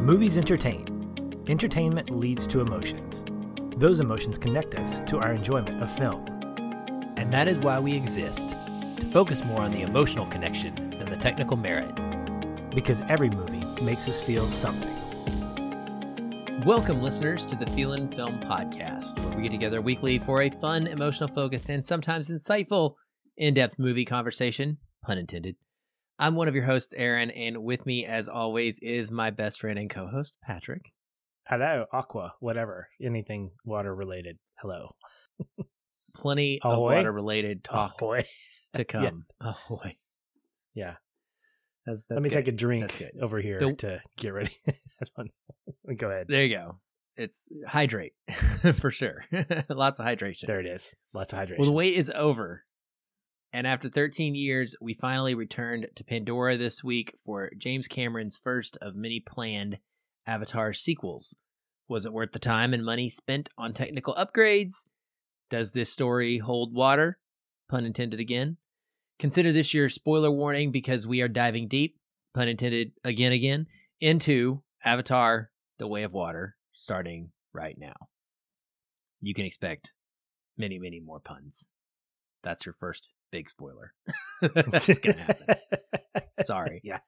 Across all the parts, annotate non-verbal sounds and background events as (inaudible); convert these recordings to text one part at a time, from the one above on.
Movies entertain. Entertainment leads to emotions. Those emotions connect us to our enjoyment of film. And that is why we exist to focus more on the emotional connection than the technical merit. Because every movie makes us feel something. Welcome, listeners, to the Feelin' Film Podcast, where we get together weekly for a fun, emotional focused, and sometimes insightful, in depth movie conversation, pun intended. I'm one of your hosts, Aaron, and with me, as always, is my best friend and co host, Patrick. Hello, aqua, whatever, anything water related. Hello. Plenty of water related talk Ahoy. (laughs) to (laughs) come. Ahoy. Yeah. That's, that's Let me good. take a drink over here The- to get ready. (laughs) Go ahead. There you go. It's hydrate for sure. Lots of hydration. There it is. Lots of hydration. Well, the wait is over. And after 13 years, we finally returned to Pandora this week for James Cameron's first of many planned Avatar sequels. Was it worth the time and money spent on technical upgrades? Does this story hold water? Pun intended again. Consider this your spoiler warning because we are diving deep, pun intended again, again, into Avatar The Way of Water starting right now. You can expect many, many more puns. That's your first big spoiler. (laughs) That's gonna happen. (laughs) Sorry. Yeah.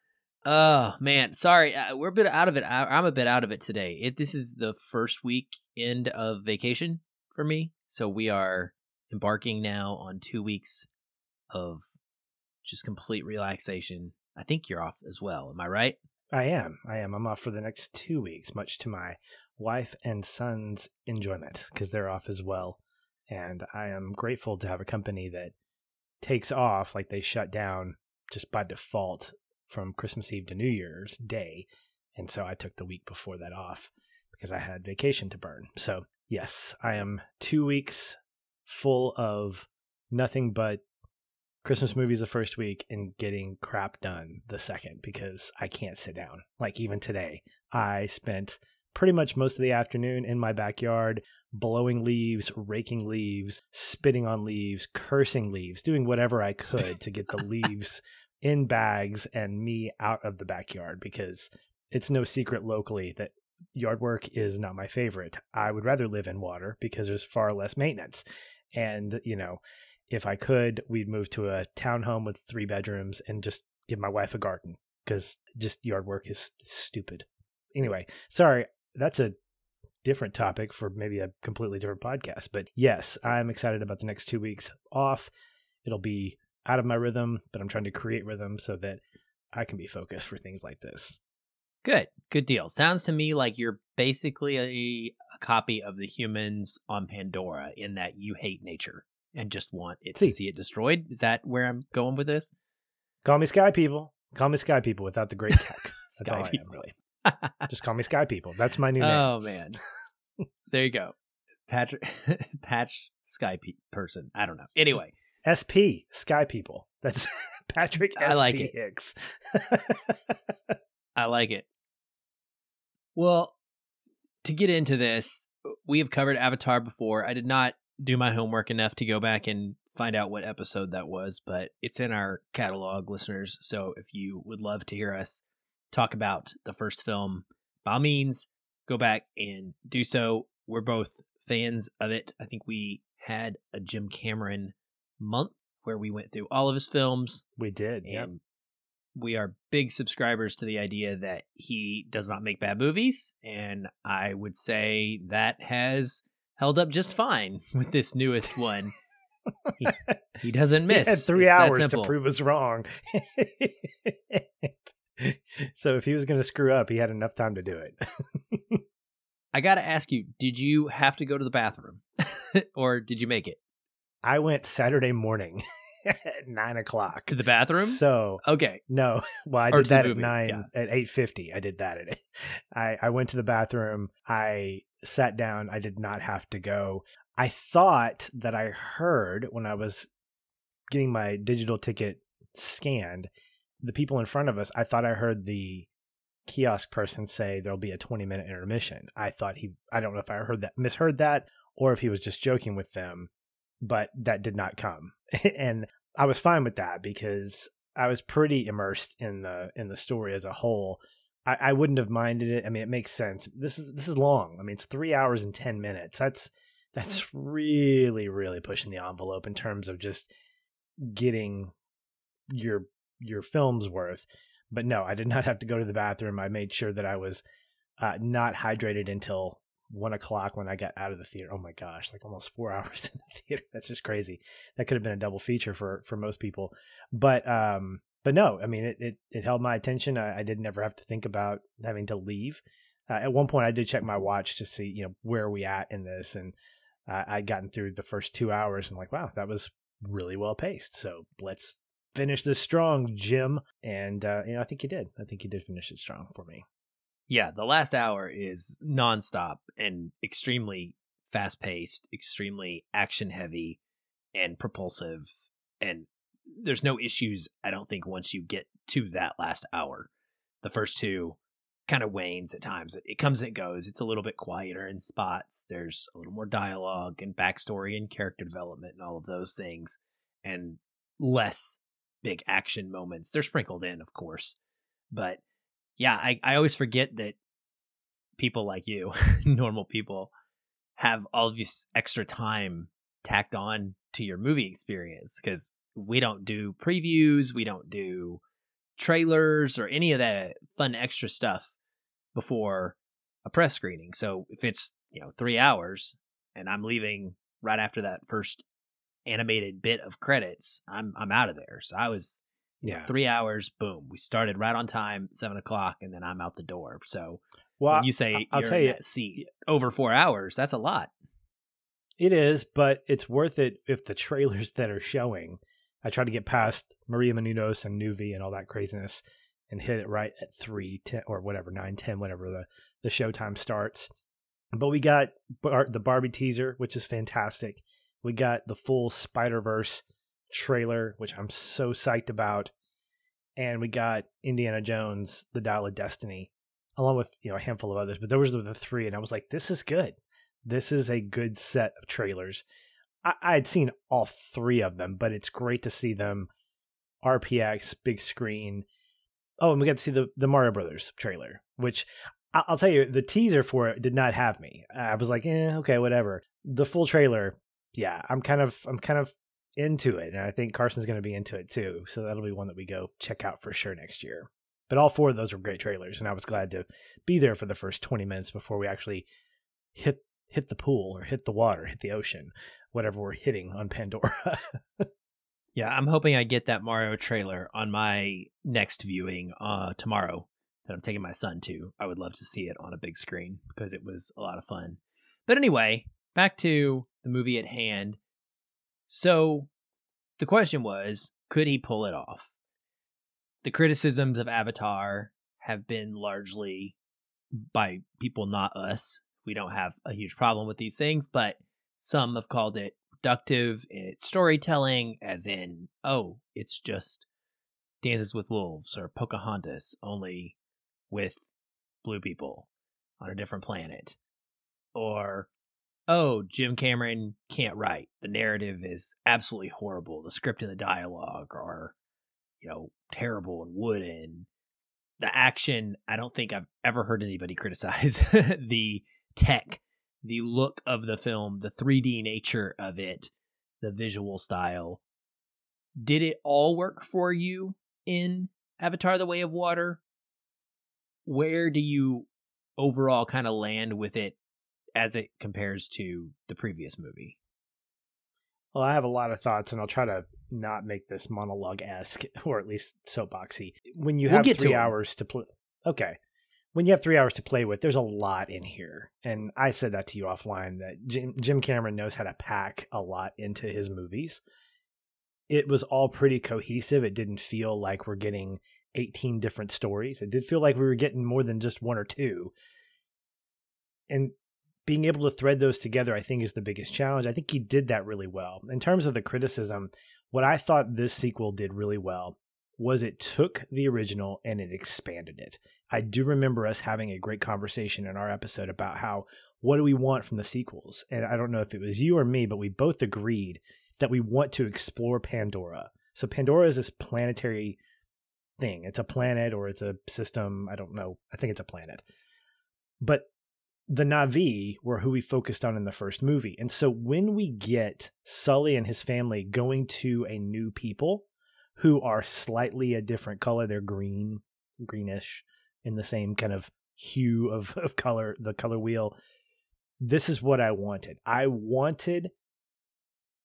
Oh man, sorry. Uh, we're a bit out of it. I, I'm a bit out of it today. It this is the first week end of vacation for me, so we are embarking now on two weeks of just complete relaxation. I think you're off as well. Am I right? I am. I am. I'm off for the next two weeks, much to my wife and son's enjoyment because they're off as well. And I am grateful to have a company that takes off, like they shut down just by default from Christmas Eve to New Year's Day. And so I took the week before that off because I had vacation to burn. So, yes, I am two weeks full of nothing but Christmas movies the first week and getting crap done the second because I can't sit down. Like even today, I spent pretty much most of the afternoon in my backyard blowing leaves, raking leaves, spitting on leaves, cursing leaves, doing whatever I could to get the (laughs) leaves in bags and me out of the backyard because it's no secret locally that yard work is not my favorite. I would rather live in water because there's far less maintenance. And, you know, if I could, we'd move to a townhome with three bedrooms and just give my wife a garden because just yard work is stupid. Anyway, sorry, that's a different topic for maybe a completely different podcast. But yes, I'm excited about the next two weeks off. It'll be out of my rhythm, but I'm trying to create rhythm so that I can be focused for things like this. Good, good deal. Sounds to me like you're basically a, a copy of the humans on Pandora in that you hate nature and just want it See. to see it destroyed. Is that where I'm going with this? Call me Sky People. Call me Sky People without the great tech. (laughs) That's Sky all I am, people. really. Just call me Sky People. That's my new name. Oh man, there you go, Patrick, (laughs) Patch Sky pe- person. I don't know. Anyway, SP Sky People. That's (laughs) Patrick. I like it. Hicks. I like it. Well, to get into this, we have covered Avatar before. I did not do my homework enough to go back and find out what episode that was, but it's in our catalog, listeners. So if you would love to hear us talk about the first film, by all means, go back and do so. We're both fans of it. I think we had a Jim Cameron month where we went through all of his films we did. Yep. and we are big subscribers to the idea that he does not make bad movies and i would say that has held up just fine (laughs) with this newest one he, he doesn't miss (laughs) He had three It's hours to prove us wrong. (laughs) (laughs) so if he was going to screw up, he had enough time to do it. (laughs) i gotta ask you did you have to go to the bathroom (laughs) or did you make it I went Saturday morning at nine o'clock to the bathroom So okay no, well, I Or did that at nine yeah. at eight fifty. I did that at. I I went to the bathroom. I sat down. I did not have to go. I thought that I heard when I was getting my digital ticket scanned, the people in front of us. I thought I heard the kiosk person say there'll be a twenty minute intermission. I thought he. I don't know if I heard that misheard that or if he was just joking with them, but that did not come. (laughs) and I was fine with that because I was pretty immersed in the in the story as a whole. I, I wouldn't have minded it. I mean, it makes sense. This is this is long. I mean, it's three hours and ten minutes. That's that's really really pushing the envelope in terms of just getting your your film's worth. But no, I did (laughs) not have to go to the bathroom. I made sure that I was uh, not hydrated until one o'clock when I got out of the theater. Oh my gosh, like almost four (laughs) hours in the theater. That's just crazy. That could have been a double feature for for most people. But um, but no, I mean it it, it held my attention. I, I did never have to think about having to leave. Uh, at one point, I did check my watch to see you know where are we at in this, and uh, I'd gotten through the first two hours and like wow, that was really well paced. So let's finish this strong, Jim. And uh, you know, I think you did. I think you did finish it strong for me. Yeah, the last hour is nonstop and extremely fast paced, extremely action heavy, and propulsive. And there's no issues, I don't think, once you get to that last hour. The first two kind of wanes at times. It, comes and it goes. It's a little bit quieter in spots. There's a little more dialogue and backstory and character development and all of those things, and less big action moments. They're sprinkled in, of course, but yeah, I, I always forget that people like you, (laughs) normal people, have all this extra time tacked on to your movie experience because we don't do previews, we don't do trailers or any of that fun extra stuff before a press screening. So if it's, you know, three hours and I'm leaving right after that first animated bit of credits, I'm I'm out of there. So I was yeah. Know, three hours, boom. We started right on time, seven o'clock, and then I'm out the door. So well, when you say I'll tell you, seat over four hours, that's a lot. It is, but it's worth it if the trailers that are showing. I try to get past Maria Menounos and Noovie and all that craziness and hit it right at three ten or whatever nine ten whenever the the showtime starts. But we got Bar- the Barbie teaser, which is fantastic. We got the full Spider Verse trailer, which I'm so psyched about. And we got Indiana Jones, The Dial of Destiny, along with, you know, a handful of others. But those were the three. And I was like, this is good. This is a good set of trailers. I, had seen all three of them, but it's great to see them RPX, big screen. Oh, and we got to see the, the Mario Brothers trailer, which I'll tell you, the teaser for it did not have me. I was like, eh, okay, whatever. The full trailer, yeah, I'm kind of, I'm kind of into it, and I think Carson's going to be into it too. So that'll be one that we go check out for sure next year. But all four of those were great trailers, and I was glad to be there for the first 20 minutes before we actually hit hit the pool or hit the water, hit the ocean, whatever we're hitting on Pandora. (laughs) yeah, I'm hoping I get that Mario trailer on my next viewing uh, tomorrow that I'm taking my son to. I would love to see it on a big screen because it was a lot of fun. But anyway, back to the movie at hand. So the question was could he pull it off? The criticisms of Avatar have been largely by people not us. We don't have a huge problem with these things, but some have called it reductive in its storytelling, as in, oh, it's just Dances with Wolves or Pocahontas, only with blue people on a different planet. Or oh, Jim Cameron can't write. The narrative is absolutely horrible. The script and the dialogue are, you know, terrible and wooden. The action, I don't think I've ever heard anybody (laughs) criticize the tech, the look of the film, the 3D nature of it, the visual style. Did it all work for you in Avatar The Way of Water? Where do you overall kind of land with it as it compares to the previous movie? Well, I have a lot of thoughts, and I'll try to not make this monologue esque (laughs) or at least soapboxy. When you have we'll three to hours to play, okay. When you have three hours to play with, there's a lot in here, and I said that to you offline that Jim, Jim Cameron knows how to pack a lot into his movies. It was all pretty cohesive. It didn't feel like we're getting 18 different stories. It did feel like we were getting more than just one or two. And being able to thread those together, I think, is the biggest challenge. I think he did that really well. In terms of the criticism, what I thought this sequel did really well was it took the original and it expanded it. I do remember us having a great conversation in our episode about how what do we want from the sequels? And I don't know if it was you or me, but we both agreed that we want to explore Pandora. So Pandora is this planetary thing. It's a planet or it's a system. I don't know. I think it's a planet. But the Na'vi were who we focused on in the first movie. And so when we get Sully and his family going to a new people who are slightly a different color, they're green, greenish, in the same kind of hue of, (laughs) of color, the color wheel. This is what I wanted. I wanted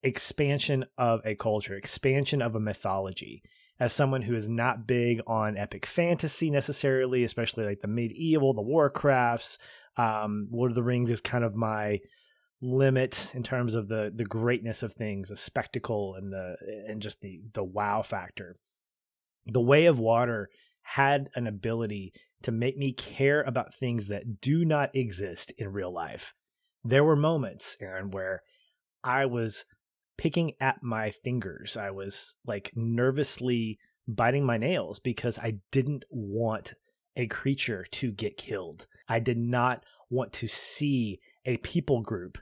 expansion of a culture, expansion of a mythology. As someone who is not big on epic fantasy necessarily, especially like the medieval, the Warcrafts, um, Lord of the Rings is kind of my limit in terms of the the greatness of things, the spectacle and the and just the the wow factor. The Way of Water had an ability to make me care about things that do not exist in real life. There were moments, Aaron, where I was picking at my fingers. I was like nervously biting my nails because I didn't want a creature to get killed. I did not want to see a people group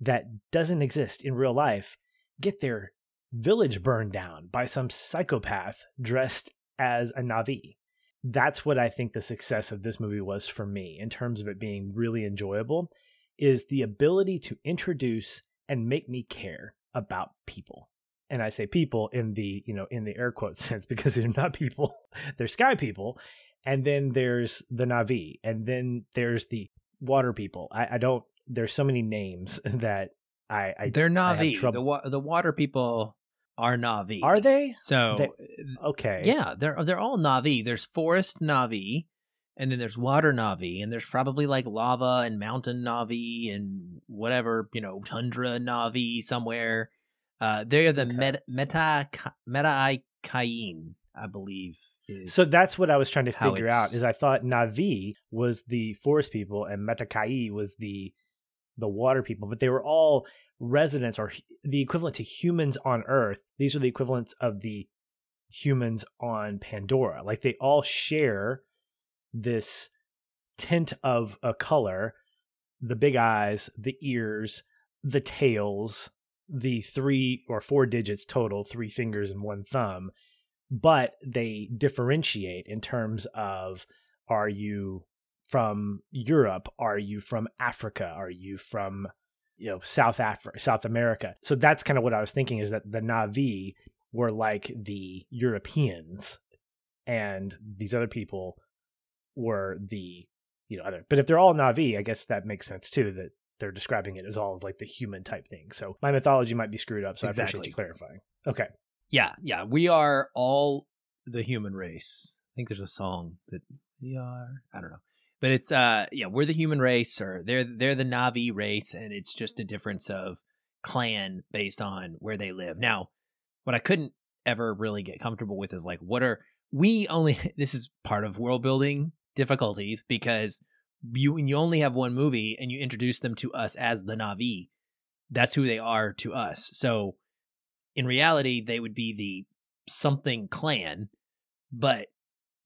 that doesn't exist in real life get their village burned down by some psychopath dressed as a Navi. That's what I think the success of this movie was for me in terms of it being really enjoyable is the ability to introduce and make me care about people. And I say people in the, you know, in the air quote (laughs) sense because they're not people, (laughs) they're sky people. And then there's the Navi, and then there's the water people. I, I don't there's so many names (laughs) that I, I they're Navi. The wa- the water people are Navi. Are they? So they, okay, yeah, they're they're all Navi. There's forest Navi, and then there's water Navi, and there's probably like lava and mountain Navi and whatever you know tundra Navi somewhere. Uh, they're the okay. meta meta meta I believe. so that's what I was trying to figure out. Is I thought Navi was the forest people and Metakai was the the water people, but they were all residents or the equivalent to humans on Earth. These are the equivalents of the humans on Pandora. Like they all share this tint of a color the big eyes, the ears, the tails, the three or four digits total, three fingers and one thumb. But they differentiate in terms of are you from Europe? Are you from Africa? Are you from you know South Africa, South America? So that's kind of what I was thinking is that the Navi were like the Europeans, and these other people were the you know other. But if they're all Navi, I guess that makes sense too. That they're describing it as all of like the human type thing. So my mythology might be screwed up. So exactly. I appreciate you clarifying. Okay. Yeah, yeah, we are all the human race. I think there's a song that we are. I don't know but it's uh yeah we're the human race or they're they're the navi race and it's just a difference of clan based on where they live now what i couldn't ever really get comfortable with is like what are we only (laughs) this is part of world building difficulties because you you only have one movie and you introduce them to us as the navi that's who they are to us so in reality they would be the something clan but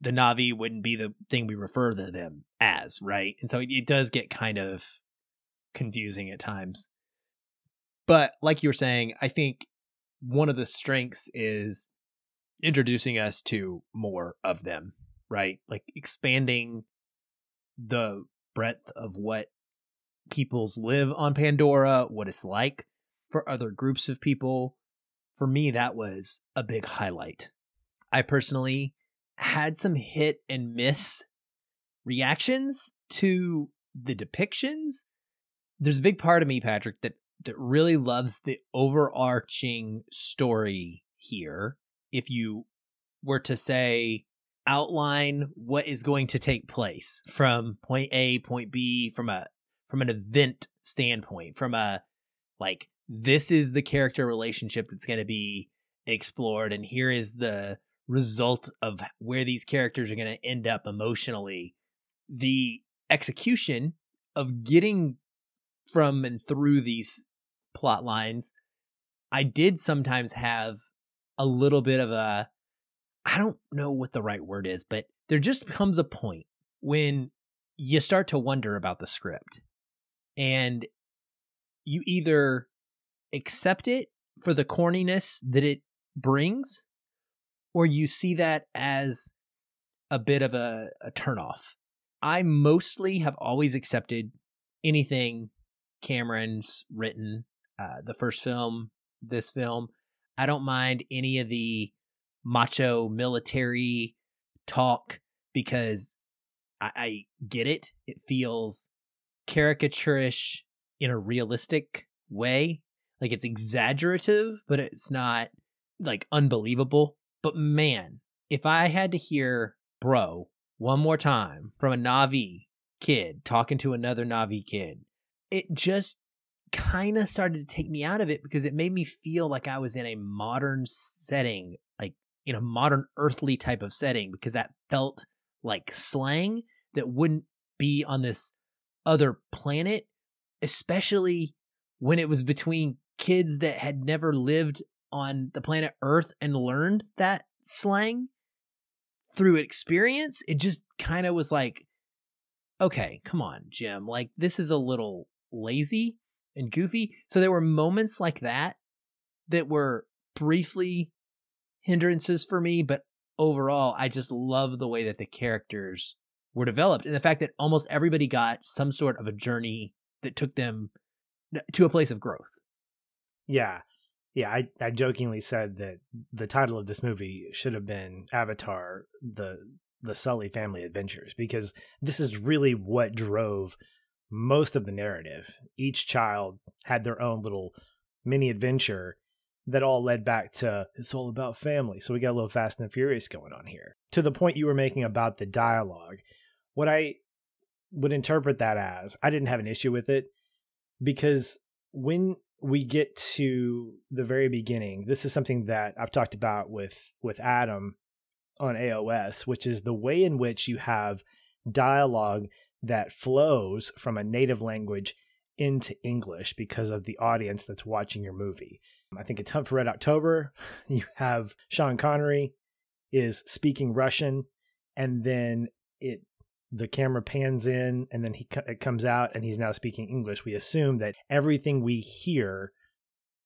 the Navi wouldn't be the thing we refer to them as, right? And so it does get kind of confusing at times. But like you were saying, I think one of the strengths is introducing us to more of them, right? Like expanding the breadth of what peoples live on Pandora, what it's like for other groups of people. For me, that was a big highlight. I personally had some hit and miss reactions to the depictions. There's a big part of me, Patrick, that that really loves the overarching story here. If you were to say outline what is going to take place from point A, point B, from a from an event standpoint, from a like this is the character relationship that's going to be explored and here is the result of where these characters are going to end up emotionally. The execution of getting from and through these plot lines, I did sometimes have a little bit of a I don't know what the right word is, but there just comes a point when you start to wonder about the script. And you either accept it for the corniness that it brings or you see that as a bit of a, a turnoff. I mostly have always accepted anything Cameron's written. Uh, the first film, this film, I don't mind any of the macho military talk because I, I get it. It feels caricaturish in a realistic way. Like it's exaggerative, but it's not like unbelievable. But man, if I had to hear bro one more time from a Navi kid talking to another Navi kid, it just kind of started to take me out of it because it made me feel like I was in a modern setting, like in a modern earthly type of setting, because that felt like slang that wouldn't be on this other planet, especially when it was between kids that had never lived on the planet Earth and learned that slang through experience. It just kind of was like, okay, come on, Jim. Like, this is a little lazy and goofy. So there were moments like that that were briefly hindrances for me, but overall, I just love the way that the characters were developed and the fact that almost everybody got some sort of a journey that took them to a place of growth. Yeah. Yeah, I, I jokingly said that the title of this movie should have been Avatar the the Sully family adventures because this is really what drove most of the narrative. Each child had their own little mini adventure that all led back to it's all about family. So we got a little fast and furious going on here. To the point you were making about the dialogue, what I would interpret that as, I didn't have an issue with it because when we get to the very beginning, this is something that I've talked about with with Adam on AOS, which is the way in which you have dialogue that flows from a native language into English because of the audience that's watching your movie. I think it's Hunt for Red October. (laughs) You have Sean Connery is speaking Russian, and then it the camera pans in, and then he it comes out, and he's now speaking English. We assume that everything we hear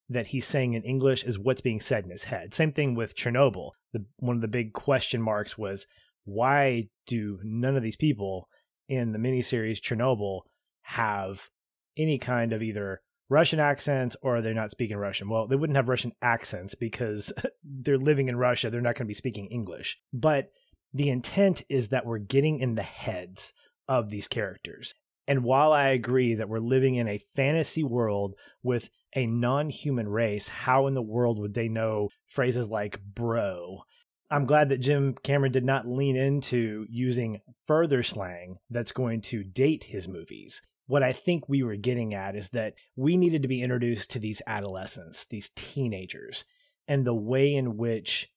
that he's saying in English is what's being said in his head. Same thing with Chernobyl. The, one of the big question marks was why do none of these people in the miniseries Chernobyl have any kind of either Russian accents or they're not speaking Russian. Well, they wouldn't have Russian accents because (laughs) they're living in Russia. They're not going to be speaking English. But the intent is that we're getting in the heads of these characters. And while I agree that we're living in a fantasy world with a non human race, how in the world would they know phrases like bro I'm glad that Jim Cameron did not lean into using further slang that's going to date his movies. What I think we were getting at is that we needed to be introduced to these adolescents, these teenagers, and the way in which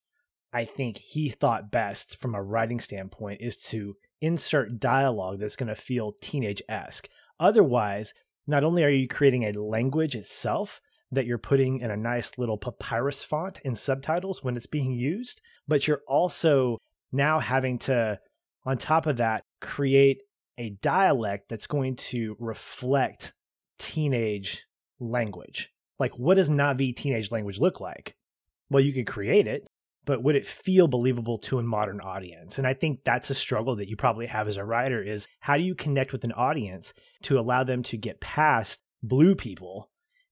I think he thought best from a writing standpoint is to insert dialogue that's going to feel teenage esque. Otherwise, not only are you creating a language itself, that you're putting in a nice little papyrus font in subtitles when it's being used, but you're also now having to, on top of that, create a dialect that's going to reflect teenage language. Like, what does Navi teenage language look like? Well, you could create it, but would it feel believable to a modern audience? And I think that's a struggle that you probably have as a writer is how do you connect with an audience to allow them to get past blue people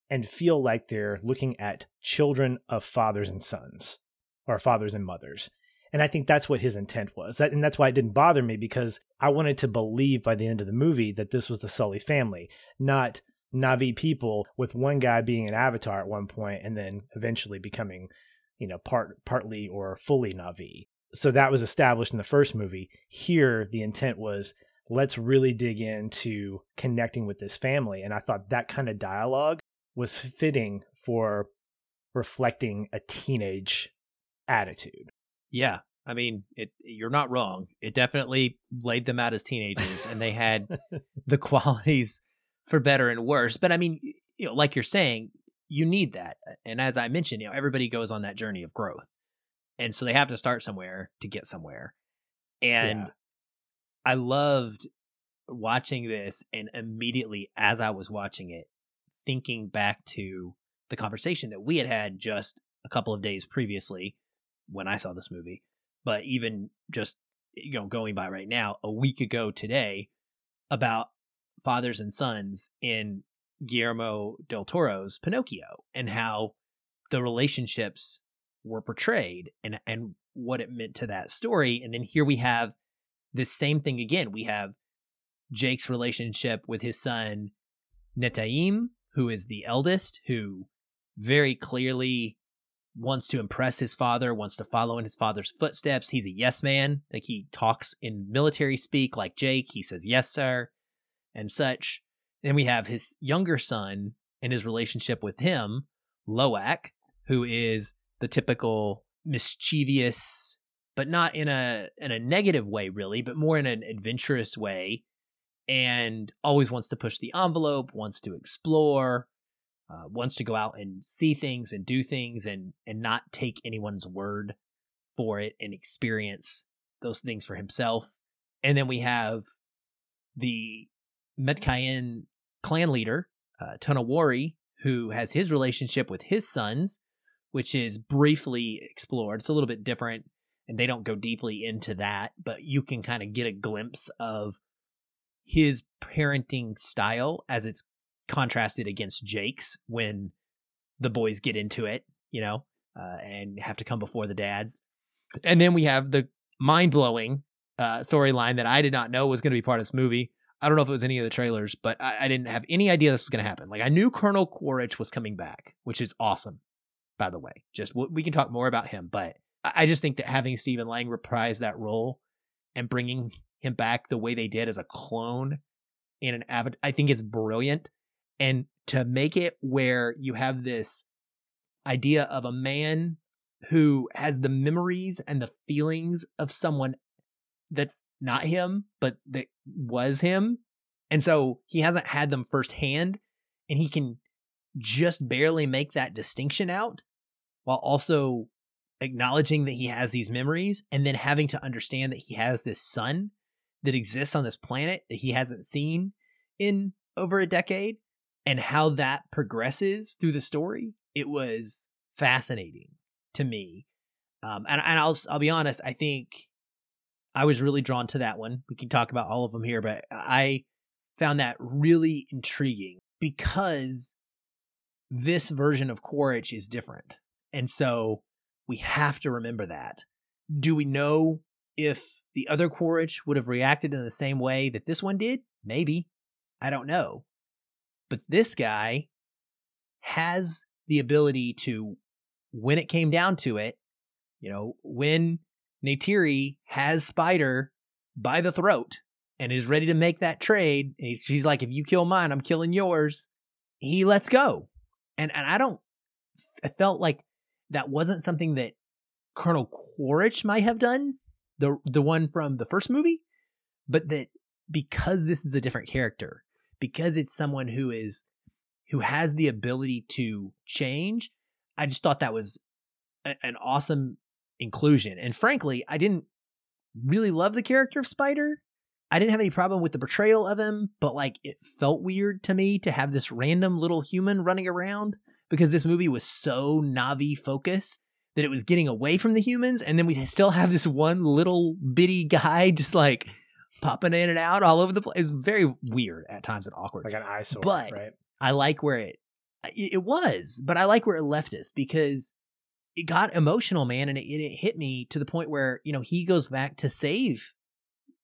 and feel like they're looking at children of fathers and sons or fathers and mothers. And I think that's what his intent was. That, and that's why it didn't bother me because I wanted to believe by the end of the movie that this was the Sully family, not Navi people with one guy being an avatar at one point and then eventually becoming, you know, part partly or fully Navi. So that was established in the first movie. Here the intent was let's really dig into connecting with this family and I thought that kind of dialogue was fitting for reflecting a teenage attitude. Yeah. I mean, it you're not wrong. It definitely laid them out as teenagers and they had (laughs) the qualities for better and worse. But I mean, you know, like you're saying, you need that. And as I mentioned, you know, everybody goes on that journey of growth. And so they have to start somewhere to get somewhere. And yeah. I loved watching this and immediately as I was watching it, thinking back to the conversation that we had had just a couple of days previously when I saw this movie, but even just you know, going by right now, a week ago today about fathers and sons in Guillermo del Toro's Pinocchio and how the relationships were portrayed and and what it meant to that story. And then here we have this same thing again. We have Jake's relationship with his son Neteyam, who is the eldest, who very clearly wants to impress his father, wants to follow in his father's footsteps. He's a yes man. Like he talks in military speak like Jake. He says, yes, sir, and such. Then we have his younger son and his relationship with him, Loak, who is the typical mischievous, but not in a in a negative way, really, but more in an adventurous way, and always wants to push the envelope, wants to explore, uh, wants to go out and see things and do things and and not take anyone's word for it and experience those things for himself. And then we have the Metkayina clan leader, uh, Tonowari, who has his relationship with his sons, which is briefly explored. It's a little bit different, and they don't go deeply into that, but you can kind of get a glimpse of his parenting style as it's contrasted against Jake's when the boys get into it, you know, uh, and have to come before the dads. And then we have the mind blowing uh, storyline that I did not know was going to be part of this movie. I don't know if it was any of the trailers, but I, I didn't have any idea this was going to happen. Like I knew Colonel Quaritch was coming back, which is awesome, by the way. Just we can talk more about him, but I just think that having Stephen Lang reprise that role and bringing him back the way they did as a clone in an avatar, I think it's brilliant and to make it where you have this idea of a man who has the memories and the feelings of someone that's not him, but that was him. And so he hasn't had them firsthand, and he can just barely make that distinction out while also acknowledging that he has these memories and then having to understand that he has this son that exists on this planet that he hasn't seen in over a decade and how that progresses through the story, it was fascinating to me. Um, and, and I'll I'll be honest, I think I was really drawn to that one. We can talk about all of them here, but I found that really intriguing because this version of Quaritch is different. And so we have to remember that. Do we know if the other Quaritch would have reacted in the same way that this one did? Maybe. I don't know. But this guy has the ability to, when it came down to it, you know, when Neytiri has Spider by the throat and is ready to make that trade, and she's like, if you kill mine, I'm killing yours. He lets go. And and I don't I felt like that wasn't something that Colonel Quaritch might have done, the the one from the first movie, but that because this is a different character because it's someone who is who has the ability to change i just thought that was a, an awesome inclusion and frankly i didn't really love the character of spider i didn't have any problem with the portrayal of him but like it felt weird to me to have this random little human running around because this movie was so navi focused that it was getting away from the humans and then we still have this one little bitty guy just like popping in and out all over the place. It's very weird at times and awkward. Like an eyesore, but right? I like where it it was, but I like where it left us because it got emotional, man, and it, it hit me to the point where you know he goes back to save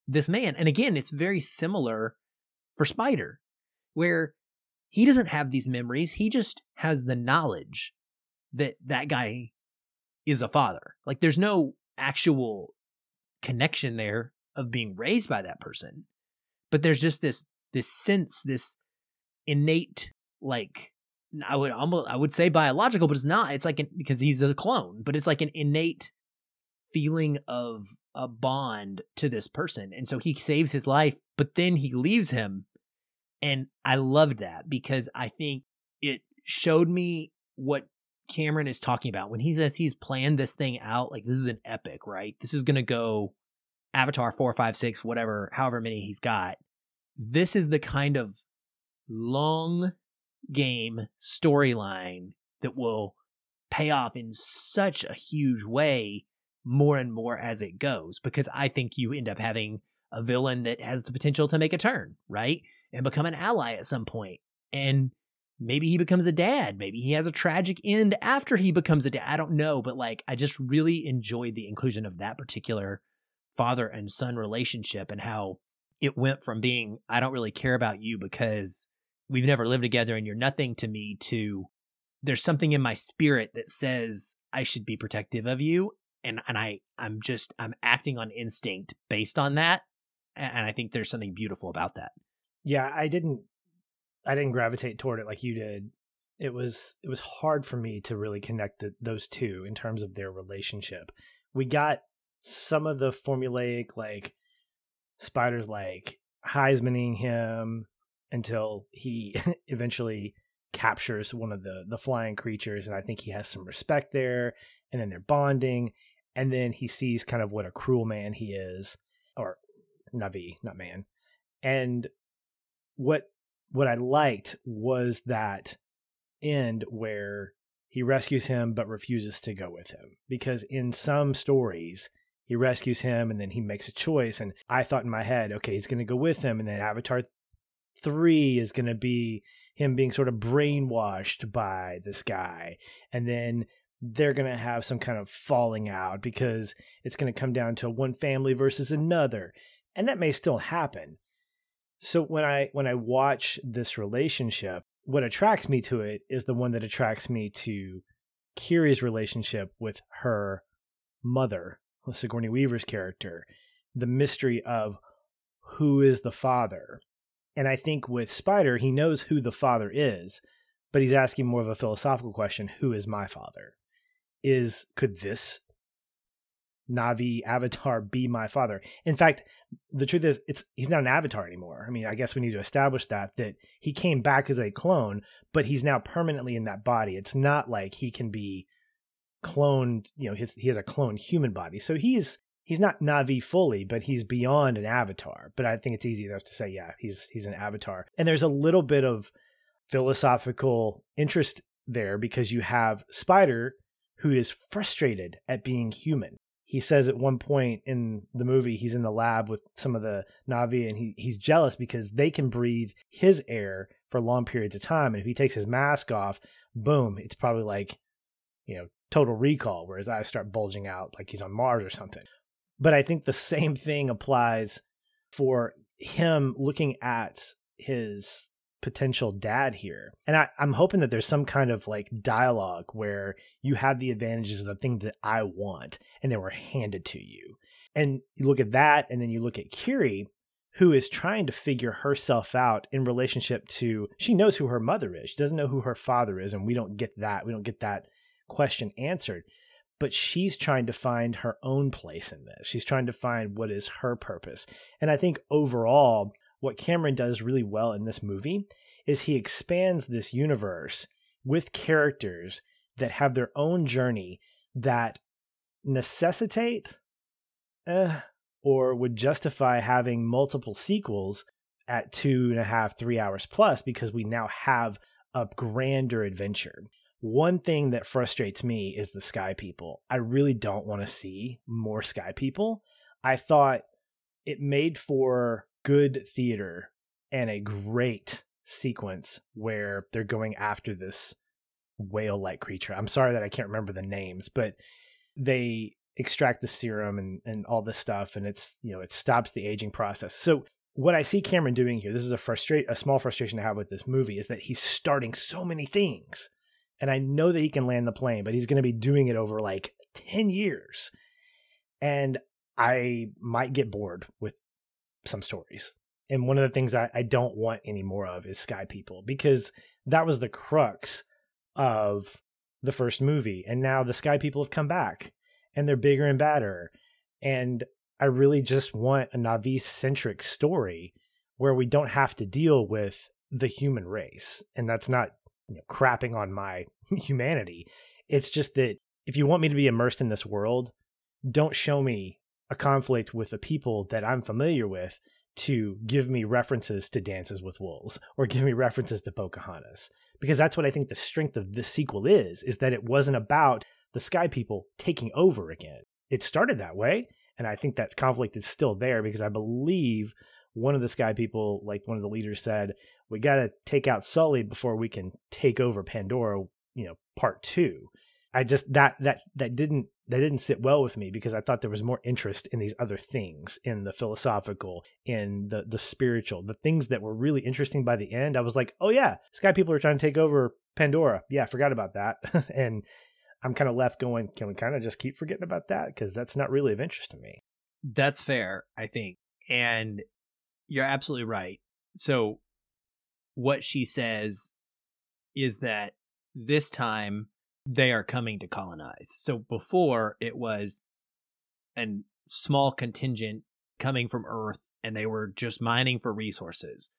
this man, and again, it's very similar for Spider, where he doesn't have these memories; he just has the knowledge that that guy is a father. Like, there's no actual connection there of being raised by that person but there's just this this sense this innate like i would almost i would say biological but it's not it's like an, because he's a clone but it's like an innate feeling of a bond to this person and so he saves his life but then he leaves him and i loved that because i think it showed me what cameron is talking about when he says he's planned this thing out like this is an epic right this is to go Avatar four, five, six, whatever, however many he's got. This is the kind of long game storyline that will pay off in such a huge way more and more as it goes because I think you end up having a villain that has the potential to make a turn, right? And become an ally at some point. And maybe he becomes a dad. Maybe he has a tragic end after he becomes a dad. I don't know, but like I just really enjoyed the inclusion of that particular father and son relationship and how it went from being I don't really care about you because we've never lived together and you're nothing to me to there's something in my spirit that says I should be protective of you and and I I'm just I'm acting on instinct based on that and I think there's something beautiful about that. Yeah, I didn't I didn't gravitate toward it like you did. It was it was hard for me to really connect the, those two in terms of their relationship. We got some of the formulaic like Spider's like Heismaning him until he (laughs) eventually captures one of the the flying creatures and I think he has some respect there and then they're bonding and then he sees kind of what a cruel man he is or Navi, not man. And what what I liked was that end where he rescues him but refuses to go with him because in some stories he rescues him and then he makes a choice and I thought in my head okay he's going to go with him and then Avatar 3 is going to be him being sort of brainwashed by this guy. And then they're going to have some kind of falling out because it's going to come down to one family versus another. And that may still happen. So when i when i watch this relationship what attracts me to it is the one that attracts me to kiri's relationship with her mother sigourney weaver's character the mystery of who is the father and i think with spider he knows who the father is but he's asking more of a philosophical question who is my father is could this Navi avatar be my father? In fact, the truth is it's he's not an avatar anymore. I mean, I guess we need to establish that that he came back as a clone, but he's now permanently in that body. It's not like he can be cloned, you know, his, he has a cloned human body. So he's he's not Navi fully, but he's beyond an avatar. But I think it's easy enough to say, yeah, he's he's an avatar. And there's a little bit of philosophical interest there because you have Spider who is frustrated at being human. He says at one point in the movie, he's in the lab with some of the Navi and he, he's jealous because they can breathe his air for long periods of time. And if he takes his mask off, boom, it's probably like, you know, total recall, whereas I start bulging out like he's on Mars or something. But I think the same thing applies for him looking at his potential dad here. And I, am hoping that there's some kind of like dialogue where you have the advantages of the thing that I want and they were handed to you. And you look at that, and then you look at Kiri, who is trying to figure herself out in relationship to she knows who her mother is. She doesn't know who her father is, and we don't get that. We don't get that question answered. But she's trying to find her own place in this. She's trying to find what is her purpose. And I think overall, what Cameron does really well in this movie is he expands this universe with characters that have their own journey that necessitate uh, or would justify having multiple sequels at two and a half, three hours plus because we now have a grander adventure. One thing that frustrates me is the Sky People. I really don't want to see more Sky People. I thought it made for good theater and a great sequence where they're going after this whale like creature. I'm sorry that I can't remember the names, but they extract the serum and, and all this stuff and it's you know it stops the aging process. So what I see Cameron doing here, this is a frustrate a small frustration I have with this movie, is that he's starting so many things. And I know that he can land the plane, but he's going to be doing it over like 10 years. And I might get bored with some stories. And one of the things I, I don't want any more of is Sky People because that was the crux of the first movie. And now the Sky People have come back and they're bigger and badder. And I really just want a Navi centric story where we don't have to deal with the human race. And that's not you know, crapping on my (laughs) humanity. It's just that if you want me to be immersed in this world, don't show me a conflict with the people that I'm familiar with to give me references to Dances with Wolves or give me references to Pocahontas. Because that's what I think the strength of this sequel is, is that it wasn't about the Sky People taking over again. it started that way. And I think that conflict is still there because I believe one of the sky people, like one of the leaders said, we got to take out Sully before we can take over Pandora, you know, part two. I just that that that didn't that didn't sit well with me because I thought there was more interest in these other things, in the philosophical, in the the spiritual, the things that were really interesting by the end. I was like, oh yeah, sky people are trying to take over Pandora. Yeah, I forgot about that. (laughs) and I'm kind of left going, can we kind of just keep forgetting about that because that's not really of interest to me. That's fair, I think, and you're absolutely right. So what she says is that this time they are coming to colonize. So before it was a small contingent coming from Earth and they were just mining for resources.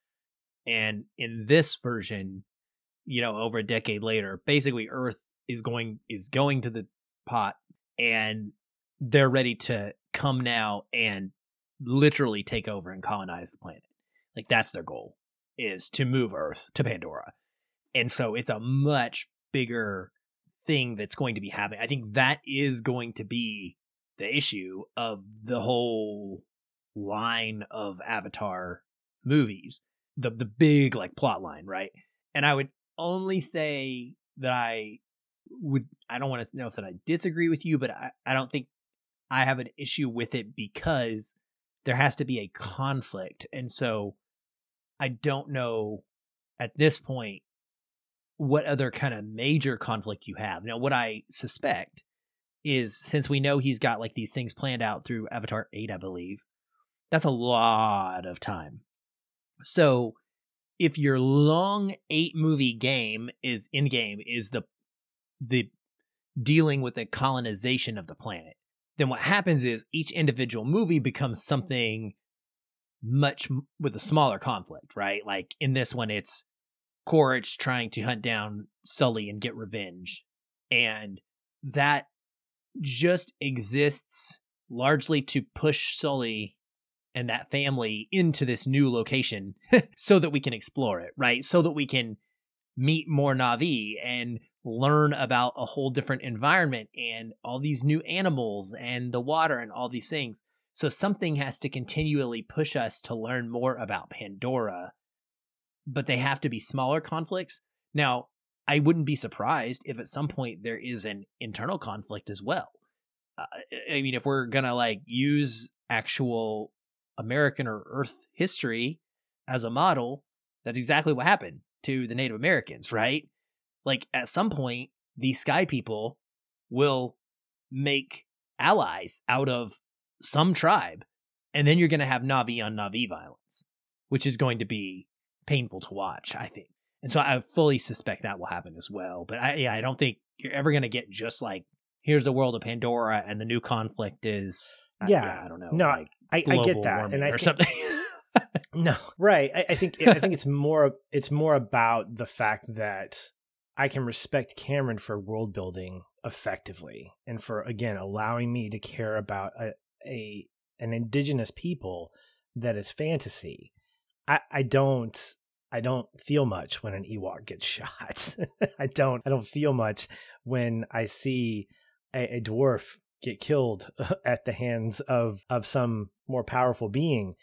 And in this version, you know, over a decade later, basically Earth is going is going to the pot and they're ready to come now and literally take over and colonize the planet. Like that's their goal is to move Earth to Pandora. And so it's a much bigger thing that's going to be happening. I think that is going to be the issue of the whole line of Avatar movies. The the big like plot line, right? And I would only say that I would I don't want to know that I disagree with you, but I, I don't think I have an issue with it because there has to be a conflict. And so I don't know at this point what other kind of major conflict you have. Now, what I suspect is since we know he's got like these things planned out through Avatar 8, I believe, that's a lot of time. So if your long eight movie game is in game is the the dealing with the colonization of the planet, then what happens is each individual movie becomes something much with a smaller conflict, right? Like in this one, it's Quaritch trying to hunt down Sully and get revenge. And that just exists largely to push Sully and that family into this new location (laughs) so that we can explore it, right? So that we can meet more Na'vi and learn about a whole different environment and all these new animals and the water and all these things. So something has to continually push us to learn more about Pandora but they have to be smaller conflicts. Now, I wouldn't be surprised if at some point there is an internal conflict as well. Uh, I mean, if we're gonna like use actual American or Earth history as a model, that's exactly what happened to the Native Americans, right? Like at some point, these sky people will make allies out of some tribe, and then you're going to have Na'vi on Na'vi violence, which is going to be painful to watch, I think. And so I fully suspect that will happen as well. But I, yeah, I don't think you're ever going to get just like, here's the world of Pandora and the new conflict is, yeah, uh, yeah I don't know. No, like I, I get that. And I or think, something. (laughs) no, right. I, I think, I think it's more, it's more about the fact that I can respect Cameron for world building effectively and for, again, allowing me to care about a, a an indigenous people that is fantasy I, I don't I don't feel much when an Ewok gets (laughs) shot. I don't I don't feel much when I see a, a dwarf get killed (laughs) at the hands of of some more powerful being.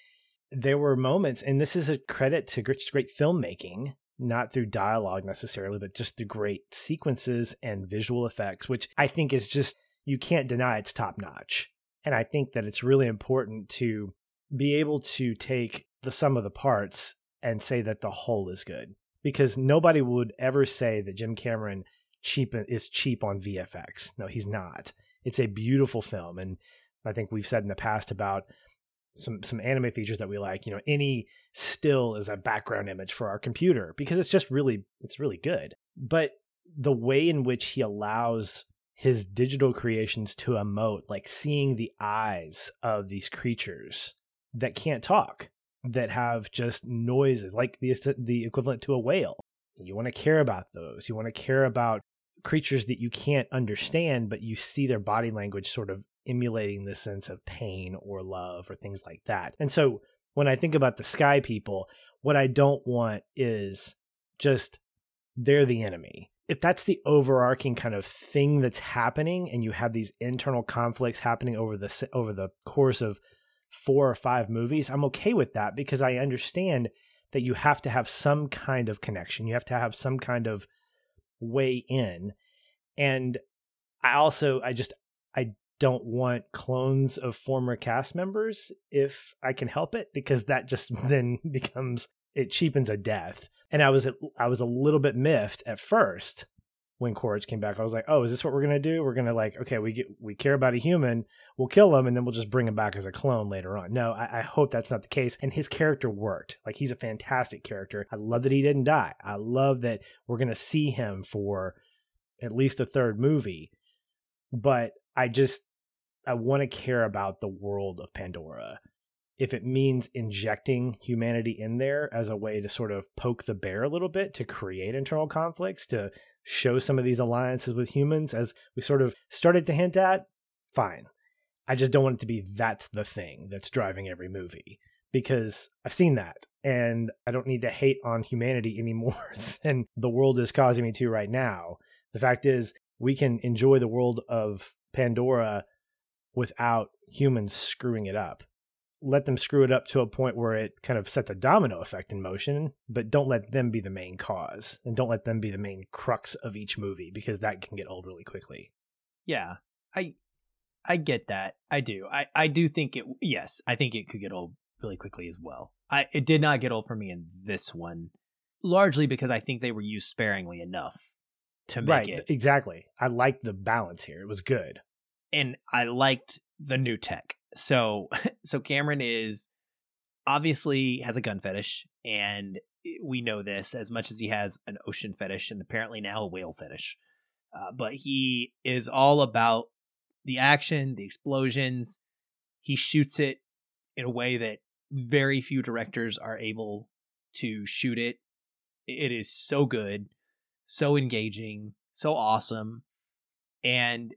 There were moments, and this is a credit to great, great filmmaking, not through dialogue necessarily, but just the great sequences and visual effects, which I think is just you can't deny it's top notch. And I think that it's really important to be able to take the sum of the parts and say that the whole is good because nobody would ever say that Jim Cameron cheap is cheap on VFX. No, he's not. It's a beautiful film and I think we've said in the past about some some anime features that we like, you know, any still is a background image for our computer because it's just really it's really good. But the way in which he allows his digital creations to emote, like seeing the eyes of these creatures that can't talk that have just noises like the the equivalent to a whale. You want to care about those. You want to care about creatures that you can't understand, but you see their body language sort of emulating the sense of pain or love or things like that. And so when I think about the sky people, what I don't want is just they're the enemy. If that's the overarching kind of thing that's happening and you have these internal conflicts happening over the over the course of four or five movies, I'm okay with that because I understand that you have to have some kind of connection. You have to have some kind of way in. And I also I just I don't want clones of former cast members if I can help it because that just (laughs) then becomes it cheapens a death. And I was I was a little bit miffed at first when Quaritch came back. I was like, "Oh, is this what we're gonna do? We're gonna like, okay, we get we care about a human, we'll kill him, and then we'll just bring him back as a clone later on." No, I, I hope that's not the case. And his character worked. Like he's a fantastic character. I love that he didn't die. I love that we're gonna see him for at least a third movie. But I just I want to care about the world of Pandora if it means injecting humanity in there as a way to sort of poke the bear a little bit to create internal conflicts, to show some of these alliances with humans, as we sort of started to hint at, fine. I just don't want it to be that's the thing that's driving every movie because I've seen that and I don't need to hate on humanity (laughs) anymore than the world is causing me to right now. The fact is, we can enjoy the world of Pandora without humans screwing it up let them screw it up to a point where it kind of sets a domino effect in motion, but don't let them be the main cause and don't let them be the main crux of each movie because that can get old really quickly. Yeah. I I get that. I do. I I do think it yes, I think it could get old really quickly as well. I it did not get old for me in this one largely because I think they were used sparingly enough to make right, it. Exactly. I liked the balance here. It was good. And I liked the new tech so (laughs) so Cameron is obviously has a gun fetish and we know this as much as he has an ocean fetish and apparently now a whale fetish. Uh, but he is all about the action, the explosions. He shoots it in a way that very few directors are able to shoot it. It is so good, so engaging, so awesome. And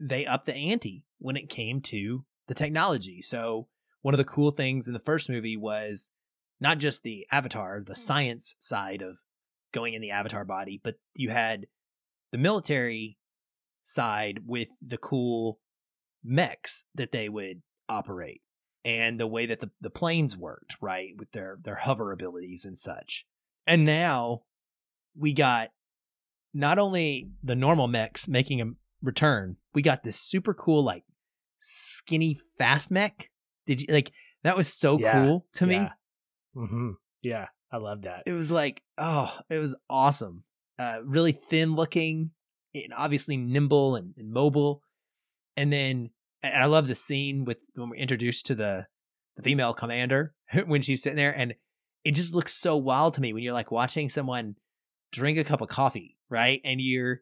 they up the ante when it came to the technology. So one of the cool things in the first movie was not just the avatar, the mm-hmm. science side of going in the avatar body, but you had the military side with the cool mechs that they would operate and the way that the, the planes worked, right? With their their hover abilities and such. And now we got not only the normal mechs making a return, we got this super cool like skinny fast mech. Did you like that was so yeah, cool to yeah. me. Mm-hmm. Yeah, I love that. It was like, oh, it was awesome. Uh, really thin looking, and obviously nimble and, and mobile. And then, and I love the scene with when we're introduced to the the female commander (laughs) when she's sitting there, and it just looks so wild to me when you're like watching someone drink a cup of coffee, right? And you're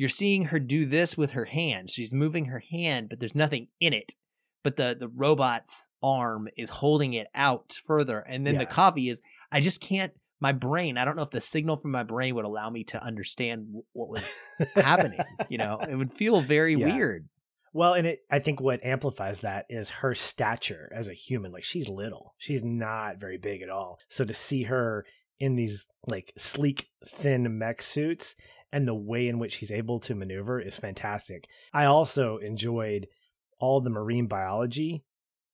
you're seeing her do this with her hand. She's moving her hand, but there's nothing in it. But the the robot's arm is holding it out further, and then yeah. the coffee is. I just can't. My brain. I don't know if the signal from my brain would allow me to understand what was happening. (laughs) You know, it would feel very yeah. weird. Well, and it, I think what amplifies that is her stature as a human. Like she's little, she's not very big at all. So to see her in these like sleek, thin mech suits and the way in which he's able to maneuver is fantastic. I also enjoyed all the marine biology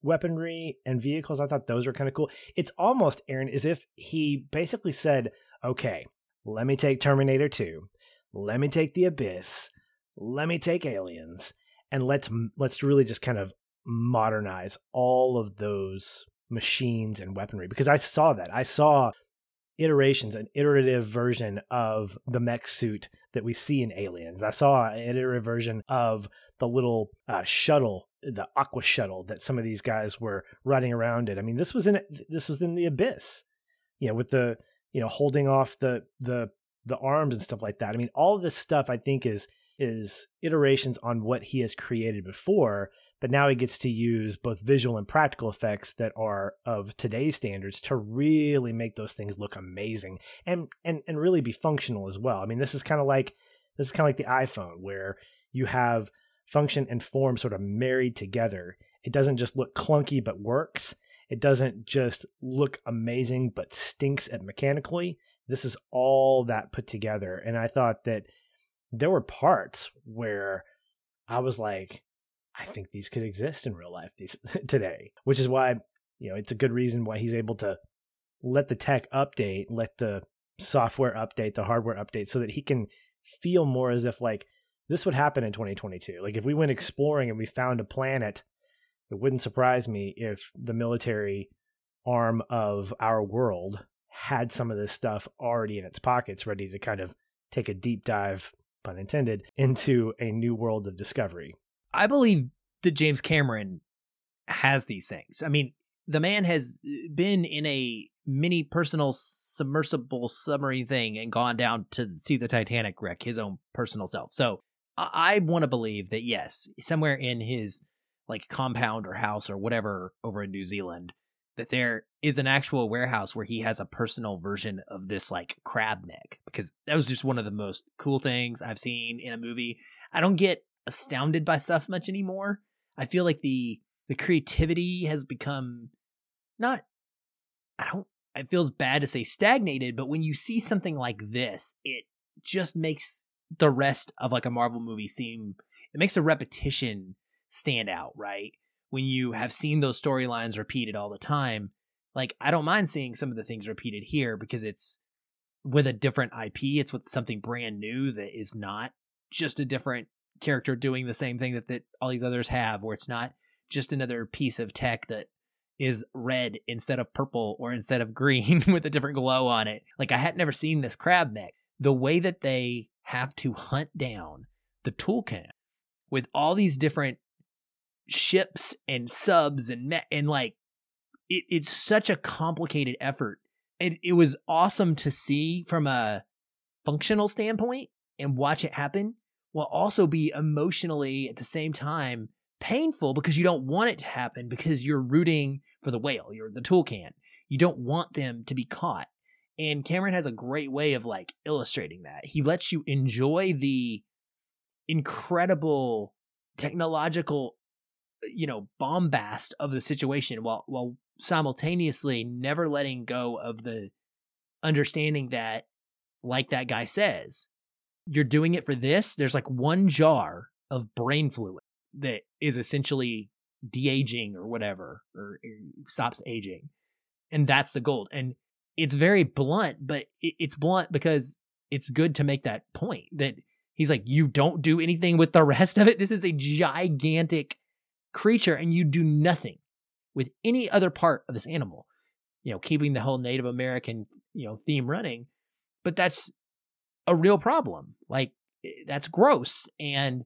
weaponry and vehicles. I thought those were kind of cool. It's almost, Aaron, as if he basically said, okay, let me take Terminator 2, let me take The Abyss, let me take Aliens, and let's let's really just kind of modernize all of those machines and weaponry because I saw that. I saw iterations, an iterative version of the mech suit that we see in Aliens. I saw an iterative version of the little uh, shuttle, the Aqua shuttle that some of these guys were riding around in. I mean, this was in this was in the abyss, you know, with the you know holding off the the the arms and stuff like that. I mean, all this stuff I think is is iterations on what he has created before but now he gets to use both visual and practical effects that are of today's standards to really make those things look amazing and and and really be functional as well. I mean, this is kind of like this is kind of like the iPhone where you have function and form sort of married together. It doesn't just look clunky but works. It doesn't just look amazing but stinks at mechanically. this is all that put together. And I thought that there were parts where I was like, I think these could exist in real life these (laughs) today, which is why, you know, it's a good reason why he's able to let the tech update, let the software update, the hardware update so that he can feel more as if like this would happen in 2022. Like if we went exploring and we found a planet, it wouldn't surprise me if the military arm of our world had some of this stuff already in its pockets, ready to kind of take a deep dive, pun intended, into a new world of discovery. I believe that James Cameron has these things. I mean, the man has uh, been in a mini personal submersible submarine thing and gone down to see the Titanic wreck his own personal self. So I want to believe that yes, somewhere in his like compound or house or whatever over in New Zealand, that there is an actual warehouse where he has a personal version of this like crab mech because that was just one of the most cool things I've seen in a movie. I don't get astounded by stuff much anymore. I feel like the the creativity has become not I don't it feels bad to say stagnated, but when you see something like this, it just makes the rest of like a Marvel movie seem it makes a repetition stand out, right? when you have seen those storylines repeated all the time, like I don't mind seeing some of the things repeated here because it's with a different IP, it's with something brand new that is not just a different character doing the same thing that, that all these others have, where it's not just another piece of tech that is red instead of purple or instead of green (laughs) with a different glow on it. Like I had never seen this crab mech. The way that they have to hunt down the Tulkun with all these different ships and subs and me- and like it, it's such a complicated effort. It it was awesome to see from a functional standpoint and watch it happen while also be emotionally at the same time painful because you don't want it to happen because you're rooting for the whale, you're the Tulkun. You don't want them to be caught. And Cameron has a great way of like illustrating that. He lets you enjoy the incredible technological uh, you know bombast of the situation while while simultaneously never letting go of the understanding that like that guy says you're doing it for this there's like one jar of brain fluid that is essentially de-aging or whatever or er, stops aging and that's the gold and it's very blunt but it's blunt because it's good to make that point that he's like you don't do anything with the rest of it this is a gigantic creature and you do nothing with any other part of this animal, you know, keeping the whole Native American, you know, theme running. But that's a real problem. Like eh, that's gross. And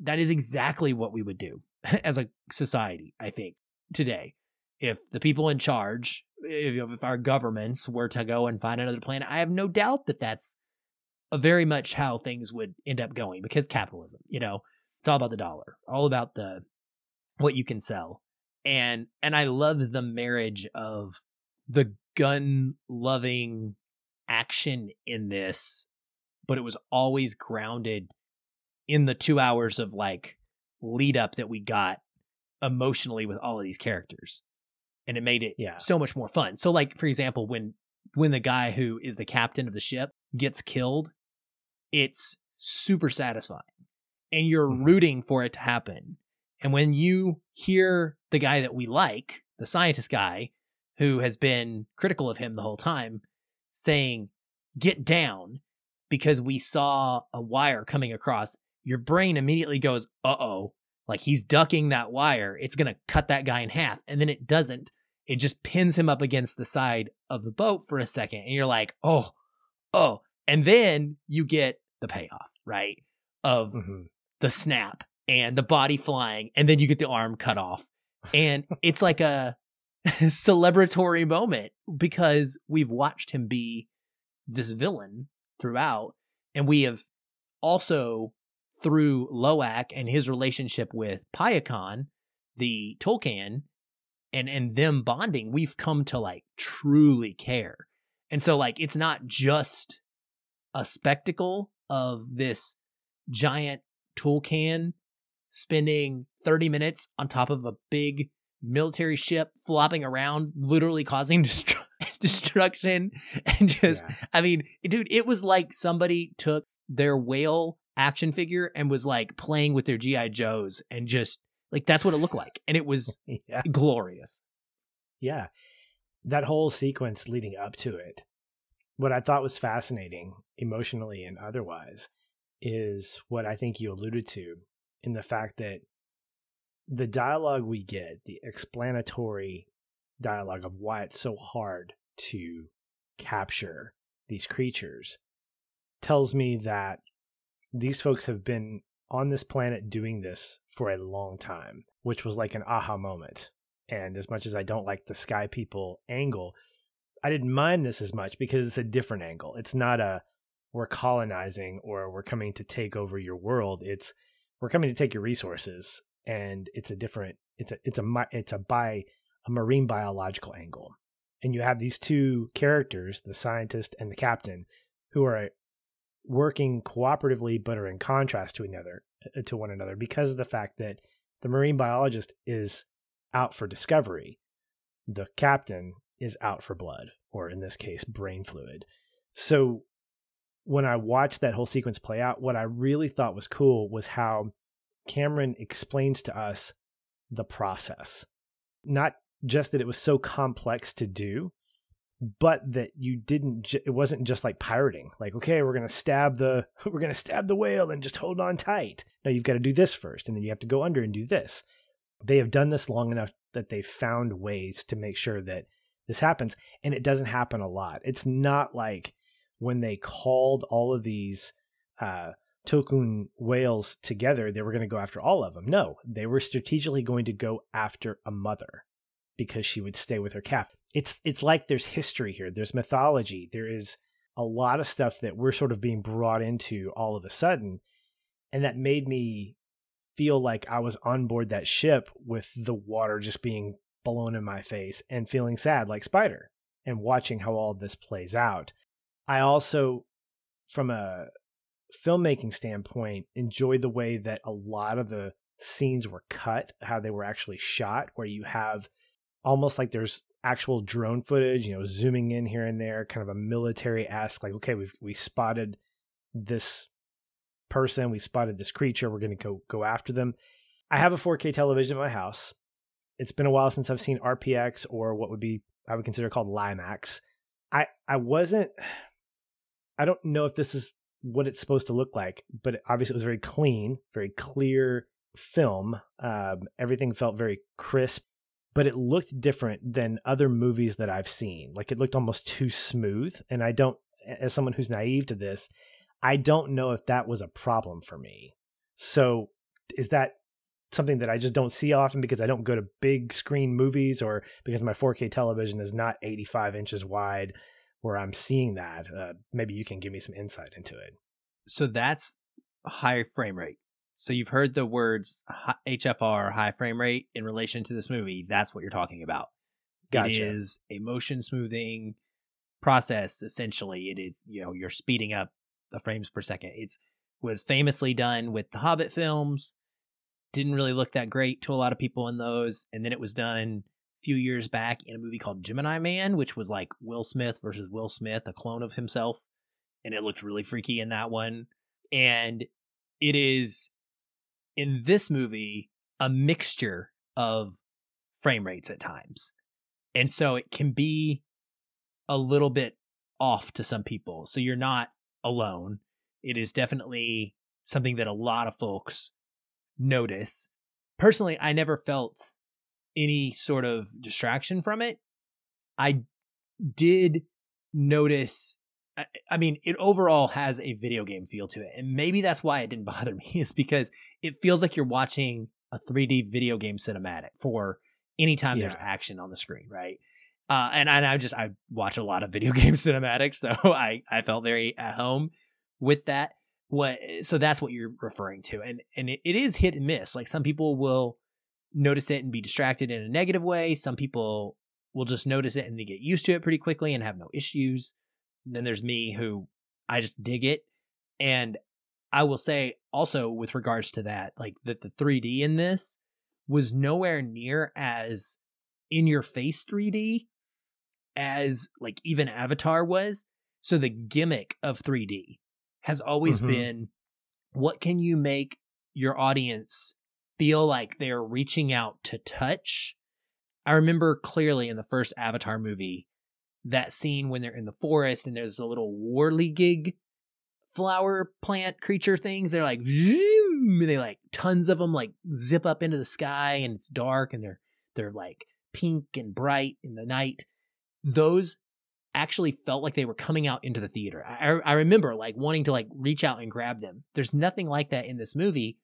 that is exactly what we would do (laughs) as a society, I think, today. If the people in charge, if, if our governments were to go and find another planet, I have no doubt that that's very much how things would end up going because capitalism, you know, it's all about the dollar, all about the what you can sell. And and I love the marriage of the gun loving action in this, but it was always grounded in the 2 hours of like lead up that we got emotionally with all of these characters. And it made it yeah. so much more fun. So like for example when when the guy who is the captain of the ship gets killed, it's super satisfying. And you're mm-hmm. rooting for it to happen. And when you hear the guy that we like, the scientist guy, who has been critical of him the whole time, saying, get down because we saw a wire coming across, your brain immediately goes, uh oh, like he's ducking that wire. It's going to cut that guy in half. And then it doesn't. It just pins him up against the side of the boat for a second. And you're like, oh, oh. And then you get the payoff, right? Of mm-hmm. the snap and the body flying, and then you get the arm cut off. And it's like a (laughs) celebratory moment because we've watched him be this villain throughout, and we have also through Loak and his relationship with Payakan, the Tulkun, and and them bonding, we've come to like truly care. And so like it's not just a spectacle of this giant Tulkun spending 30 minutes on top of a big military ship flopping around, literally causing (laughs) dest- (laughs) destruction and just Yeah. I mean, dude, it was like somebody took their whale action figure and was like playing with their GI Joes and just like that's what it looked like. And it was (laughs) yeah. glorious. Yeah. That whole sequence leading up to it, what I thought was fascinating, emotionally and otherwise, is what I think you alluded to in the fact that the dialogue we get, the explanatory dialogue of why it's so hard to capture these creatures, tells me that these folks have been on this planet doing this for a long time, which was like an aha moment. And as much as I don't like the Sky People angle, I didn't mind this as much because it's a different angle. It's not a we're colonizing or we're coming to take over your world. It's we're coming to take your resources, and it's a different. It's a it's a it's a by a marine biological angle, and you have these two characters, the scientist and the captain, who are working cooperatively but are in contrast to another uh, to one another because of the fact that the marine biologist is out for discovery. The captain is out for blood, or in this case, brain fluid. So when I watched that whole sequence play out, what I really thought was cool was how Cameron explains to us the process. Not just that it was so complex to do, but that you didn't ju- it wasn't just like pirating like okay we're going to stab the (laughs) we're going to stab the whale and just hold on tight. No you've got to do this first and then you have to go under and do this. They have done this long enough that they've found ways to make sure that this happens and it doesn't happen a lot. It's not like when they called all of these uh Tulkun whales together they were going to go after all of them no they were strategically going to go after a mother because she would stay with her calf. It's it's like there's history here. There's mythology. There is a lot of stuff that we're sort of being brought into all of a sudden, and that made me feel like I was on board that ship with the water just being blown in my face and feeling sad like Spider and watching how all this plays out. I also, from a filmmaking standpoint, enjoyed the way that a lot of the scenes were cut, how they were actually shot, where you have almost like there's actual drone footage, you know, zooming in here and there, kind of a military ask, like, okay, we've we spotted this person, we spotted this creature, we're gonna go go after them. I have a 4K television in my house. It's been a while since I've seen RPX or what would be I would consider called IMAX. I I wasn't I don't know if this is what it's supposed to look like, but obviously it was very clean, very clear film. Um, everything felt very crisp but it looked different than other movies that I've seen. Like it looked almost too smooth. And I don't, as someone who's naive to this, I don't know if that was a problem for me. So is that something that I just don't see often because I don't go to big screen movies or because my 4K television is not 85 inches wide where I'm seeing that? Uh, maybe you can give me some insight into it. So that's high frame rate. So you've heard the words HFR, high frame rate, in relation to this movie. That's what you're talking about. It Gotcha. is a motion smoothing process. Essentially, it is you know you're speeding up the frames per second. It's was famously done with the Hobbit films. Didn't really look that great to a lot of people in those, and then it was done a few years back in a movie called Gemini Man, which was like Will Smith versus Will Smith, a clone of himself, and it looked really freaky in that one. And it is in this movie a mixture of frame rates at times. And so it can be a little bit off to some people. So you're not alone. It is definitely something that a lot of folks notice. Personally, I never felt any sort of distraction from it. I did notice I- I mean, it overall has a video game feel to it. And maybe that's why it didn't (laughs) bother me, is because it feels like you're watching a 3D video game cinematic for anytime there's Yeah. action on the screen, right? Uh, and, and I just, I watch a lot of (laughs) video game cinematics, so (laughs) I, I felt very at home with that. What, so that's what you're referring to. And, and it, it is hit and miss. Like some people will notice it and be distracted in a negative way. Some people will just notice it and they get used to it pretty quickly and have no issues then there's me who I just dig it. And I will say also with regards to that, like that the 3D in this was nowhere near as in your face 3D as like even Avatar was. So the gimmick of 3D has always Mhm. been what can you make your audience feel like they're reaching out to touch? I remember clearly in the first Avatar movie that scene when they're in the forest and there's a little whirligig flower plant creature things. They're like, zoom, they like tons of them like zip up into the sky and it's dark and they're they're like pink and bright in the night. Those actually felt like they were coming out into the theater. I, I remember like wanting to like reach out and grab them. There's nothing like that in this movie.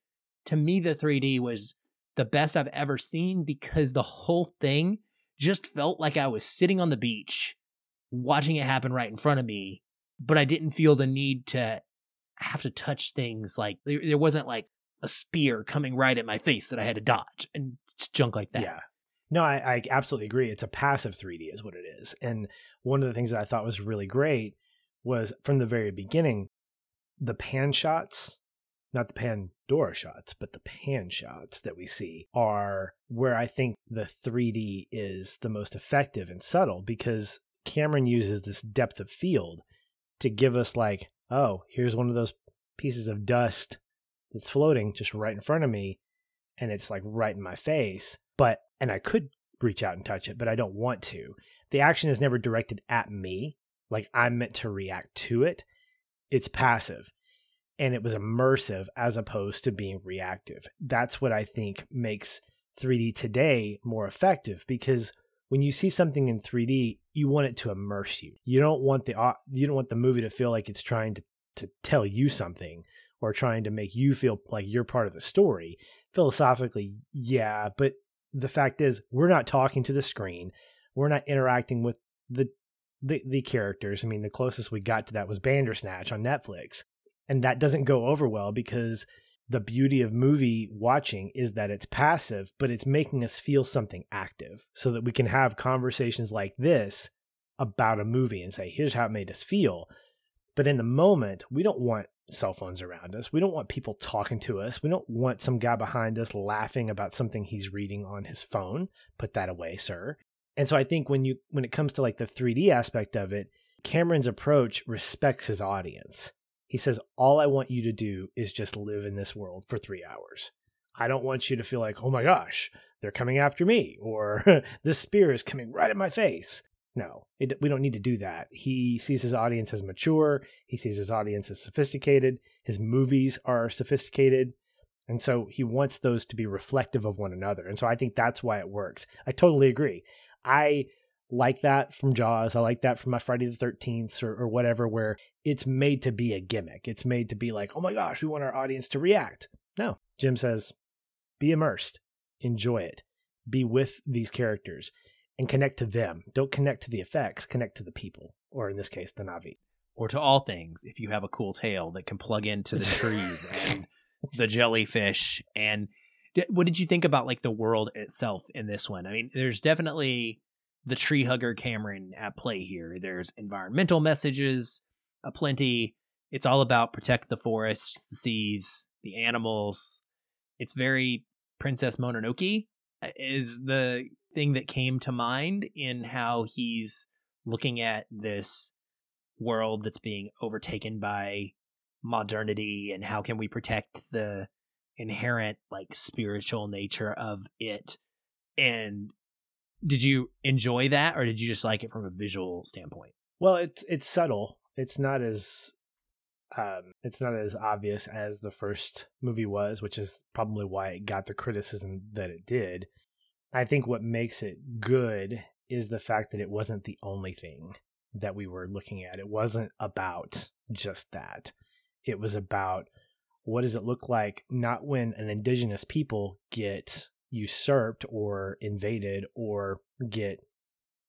To me, the 3D was the best I've ever seen because the whole thing just felt like I was sitting on the beach watching it happen right in front of me, but I didn't feel the need to have to touch things like there, wasn't like a spear coming right at my face that I had to dodge and junk like that. Yeah. No, I, I absolutely agree. It's a passive 3D, is what it is. And one of the things that I thought was really great was from the very beginning, the pan shots, not the Pandora shots, but the pan shots that we see are where I think the 3D is the most effective and subtle because Cameron uses this depth of field to give us, like, oh, here's one of those pieces of dust that's floating just right in front of me. And it's like right in my face. But and I could reach out and touch it, but I don't want to. The action is never directed at me, like I'm meant to react to it. It's passive and it was immersive as opposed to being reactive. That's what I think makes 3D today more effective because when you see something in 3D, you want it to immerse you. You don't want the you don't want the movie to feel like it's trying to to tell you something or trying to make you feel like you're part of the story. Philosophically, yeah, but the fact is we're not talking to the screen we're not interacting with the the, the characters i mean the closest we got to that was bandersnatch on netflix and that doesn't go over well because the beauty of movie watching is that it's passive but it's making us feel something active so that we can have conversations like this about a movie and say here's how it made us feel but in the moment we don't want cell phones around us. We don't want people talking to us. We don't want some guy behind us laughing about something he's reading on his phone. Put that away, sir. And so I think when you when it comes to like the 3D aspect of it, Cameron's approach respects his audience. He says, "All I want you to do is just live in this world for 3 hours. I don't want you to feel like, "Oh my gosh, they're coming after me," or (laughs) "This spear is coming right at my face." No, it, we don't need to do that. He sees his audience as mature. He sees his audience as sophisticated. His movies are sophisticated. And so he wants those to be reflective of one another. And so I think that's why it works. I totally agree. I like that from Jaws. I like that from my Friday the 13th or, or whatever, where it's made to be a gimmick. It's made to be like, oh my gosh, we want our audience to react. No, Jim says, be immersed, enjoy it, be with these characters and connect to them. Don't connect to the effects, connect to the people, or in this case, the Na'vi. Or to all things if you have a cool tail that can plug into the trees (laughs) and the jellyfish. And what did you think about like the world itself in this one? I mean, there's definitely the tree hugger Cameron at play here. There's environmental messages aplenty. It's all about protect the forest, the seas, the animals. It's very Princess Mononoke uh, is the thing that came to mind in how he's looking at this world that's being overtaken by modernity and how can we protect the inherent like spiritual nature of it and did you enjoy that or did you just like it from a visual standpoint well it's it's subtle it's not as um it's not as obvious as the first movie was which is probably why it got the criticism that it did I think what makes it good is the fact that it wasn't the only thing that we were looking at. It wasn't about just that. It was about what does it look like not when an indigenous people get usurped or invaded or get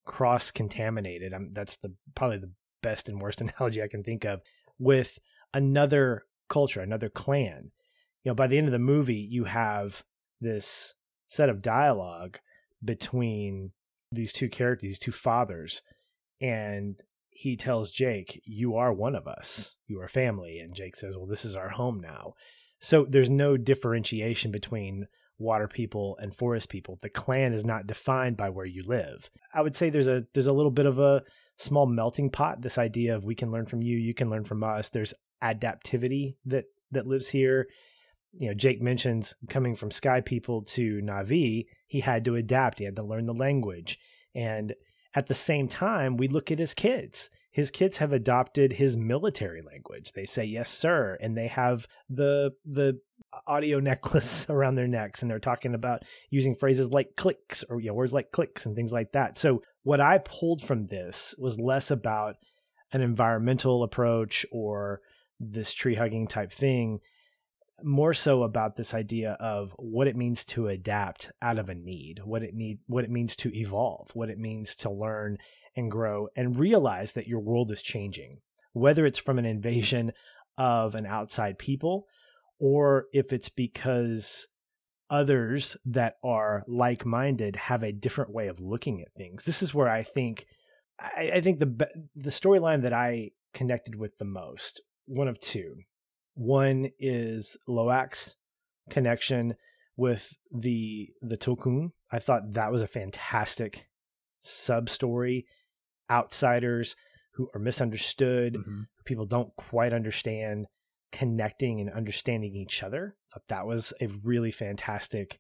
cross contaminated. that's the probably the best and worst (laughs) analogy I can think of with another culture, another clan. You know, by the end of the movie, you have this set of dialogue between these two characters, these two fathers, and he tells Jake, "You are one of us. You are family." And Jake says, "Well, this is our home now." So there's no differentiation between water people and forest people. The clan is not defined by where you live. I would say there's a there's a little bit of a small melting pot. This idea of we can learn from you, you can learn from us. There's adaptivity that that lives here. You know, Jake mentions coming from Sky people to Na'vi, he had to adapt. He had to learn the language, and at the same time, we look at his kids his kids have adopted his military language. They say yes sir and they have the the audio necklace (laughs) around their necks and they're talking about using phrases like clicks or you know, words like clicks and things like that. So what I pulled from this was less about an environmental approach or this tree hugging type thing more so about this idea of what it means to adapt out of a need what it need what it means to evolve what it means to learn and grow and realize that your world is changing, whether it's from an invasion of an outside people or if it's because others that are like minded have a different way of looking at things. This is where I think. I, think the the storyline that I connected with the most, one of two. One is Loak's connection with the the Tulkun. I thought that was a fantastic sub story outsiders who are misunderstood, mm-hmm. people don't quite understand, connecting and understanding each other. I thought that was a really fantastic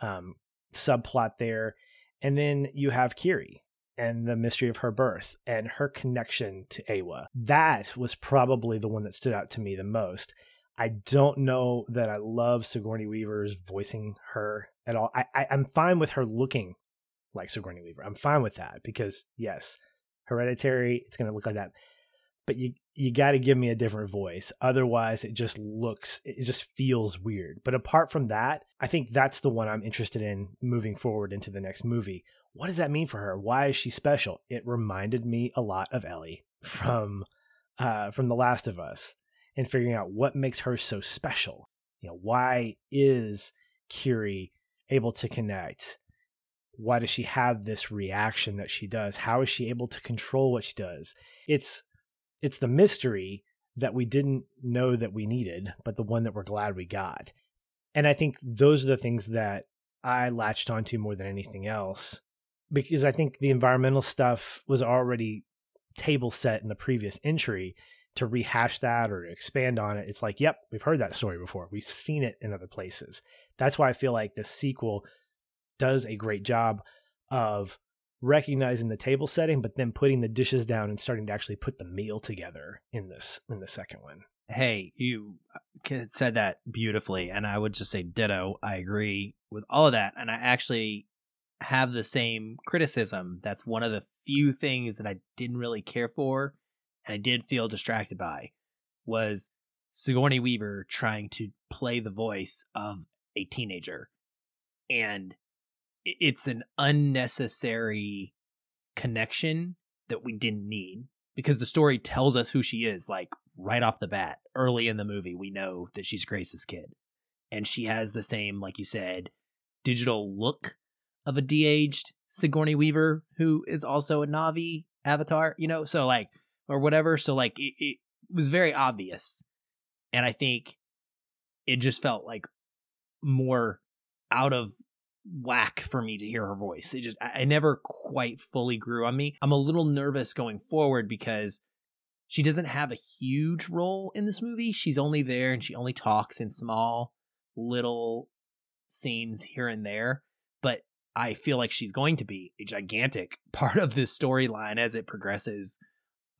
um, subplot there. And then you have Kiri and the mystery of her birth and her connection to Eywa. That was probably the one that stood out to me the most. I don't know that I love Sigourney Weaver's voicing her at all. I, I, am fine with her looking like Sigourney Weaver. I'm fine with that because, yes, Hereditary, it's going to look like that. But you you got to give me a different voice. Otherwise, it just looks it just feels weird. But apart from that, I think that's the one I'm interested in moving forward into the next movie. What does that mean for her? Why is she special? It reminded me a lot of Ellie from uh, from The Last of Us and figuring out what makes her so special. You know, why is Kiri able to connect? Why does she have this reaction that she does? How is she able to control what she does? It's it's the mystery that we didn't know that we needed but the one that we're glad we got. And i think those are the things that i latched onto more than anything else because i think the environmental stuff was already table set in the previous entry to rehash that or to expand on it. It's like yep we've heard that story before. We've seen it in other places. That's why i feel like the sequel does a great job of recognizing the table setting, but then putting the dishes down and starting to actually put the meal together in this in the second one. Hey, you uh, said that beautifully, and I would just say ditto. I agree with all of that, and I actually have the same criticism. That's one of the few things that I didn't really care for, and I did feel distracted by, was Sigourney Weaver trying to play the voice of a teenager, and it's an unnecessary connection that we didn't need because the story tells us who she is like right off the bat early in the movie we know that she's grace's kid. And she has the same like you said digital look of a de-aged sigourney weaver who is also a na'vi avatar you know? So like or whatever. So like it, it was very obvious. And i think it just felt like more out of whack for me to hear her voice. It just, I, never quite fully grew on me. I'm a little nervous going forward because she doesn't have a huge role in this movie. She's only there and she only talks in small little scenes here and there. But I feel like she's going to be a gigantic (laughs) part of this storyline as it progresses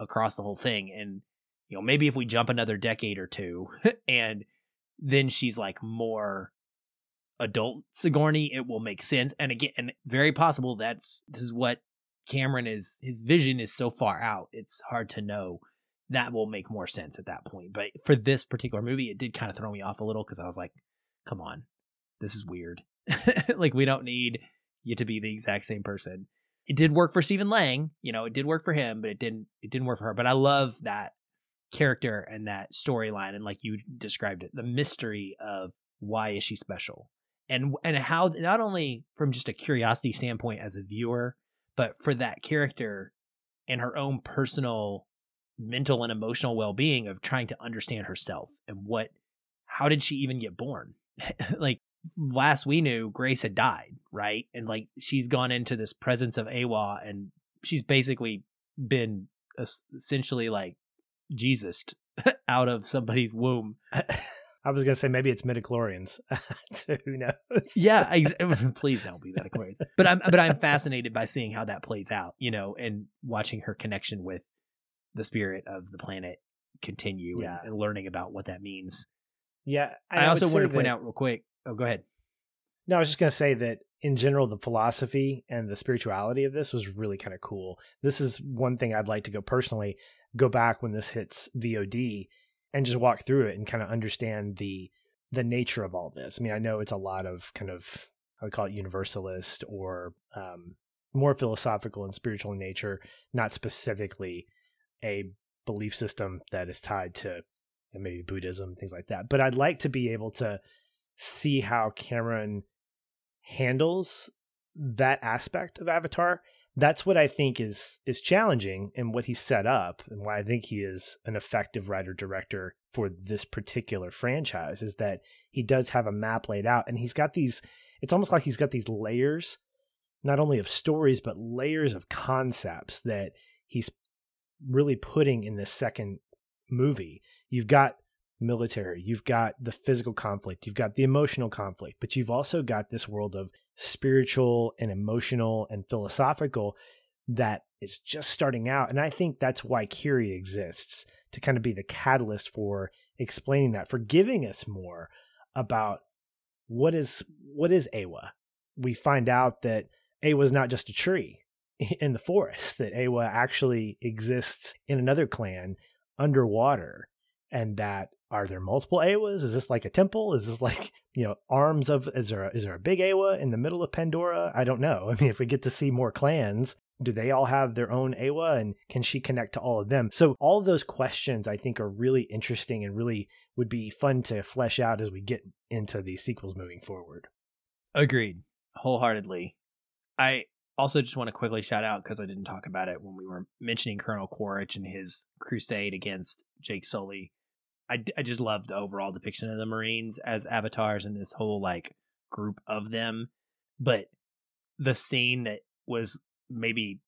across the whole thing. And, you know, maybe if we jump another decade or two (laughs) and then she's like more adult Sigourney, it will make sense. And again, and very possible that's this is what Cameron is. His vision is so far out; it's hard to know. That will make more sense at that point. But for this particular movie, it did kind of throw me off a little because I was like, "Come on, this is weird. (laughs) like we don't need you to be the exact same person." It did work for Stephen Lang, you know, it did work for him, but it didn't. It didn't work for her. But I love that character and that storyline, and like you described it, the mystery of why is she special and and how not only from just a curiosity standpoint as a viewer, but for that character and her own personal mental and emotional well-being of trying to understand herself and what how did she even get born? (laughs) like last we knew, Grace had died, right? And like she's gone into this presence of Eywa and she's basically been essentially like Jesus (laughs) out of somebody's womb. (laughs) I was gonna say maybe it's midichlorians. (laughs) Who knows? Yeah, (laughs) ex- (laughs) please don't be midichlorians. But I'm but I'm fascinated by seeing how that plays out, you know, and watching her connection with the spirit of the planet continue yeah. and, and, learning about what that means. Yeah, I, I also want to point out real quick. Oh, go ahead. No, I was just gonna say that in general, the philosophy and the spirituality of this was really kind of cool. This is one thing I'd like to go personally go back when this hits VOD and just walk through it and kind of understand the the nature of all this. I mean, I know it's a lot of kind of I would call it universalist or um, more philosophical and spiritual in nature, not specifically a belief system that is tied to maybe Buddhism, things like that. But I'd like to be able to see how Cameron handles that aspect of Avatar that's what I think is is challenging and what he set up and why I think he is an effective writer director for this particular franchise is that he does have a map laid out and he's got these it's almost like he's got these layers not only of stories but layers of concepts that he's really putting in this second movie. You've got military, you've got the physical conflict, you've got the emotional conflict, but you've also got this world of spiritual and emotional and philosophical that is just starting out. And I think that's why Kiri exists to kind of be the catalyst for explaining that, for giving us more about what is what is Eywa. We find out that Eywa is not just a tree (laughs) in the forest, that Eywa actually exists in another clan underwater, and that are there multiple Eywas? Is this like a temple? Is this like (laughs) you know arms of? Is there a, is there a big Eywa in the middle of Pandora? I don't know. (laughs) I mean, if we get to see more clans, do they all have their own Eywa, and can she connect to all of them? So all of those questions I think are really interesting and really would be fun to flesh out as we get into the sequels moving forward. Agreed, wholeheartedly. I also just want to quickly shout out because I didn't talk about it when we were mentioning Colonel Quaritch and his crusade against Jake Sully I, I just love the overall depiction of the Marines as avatars and this whole like group of them. But the scene that was maybe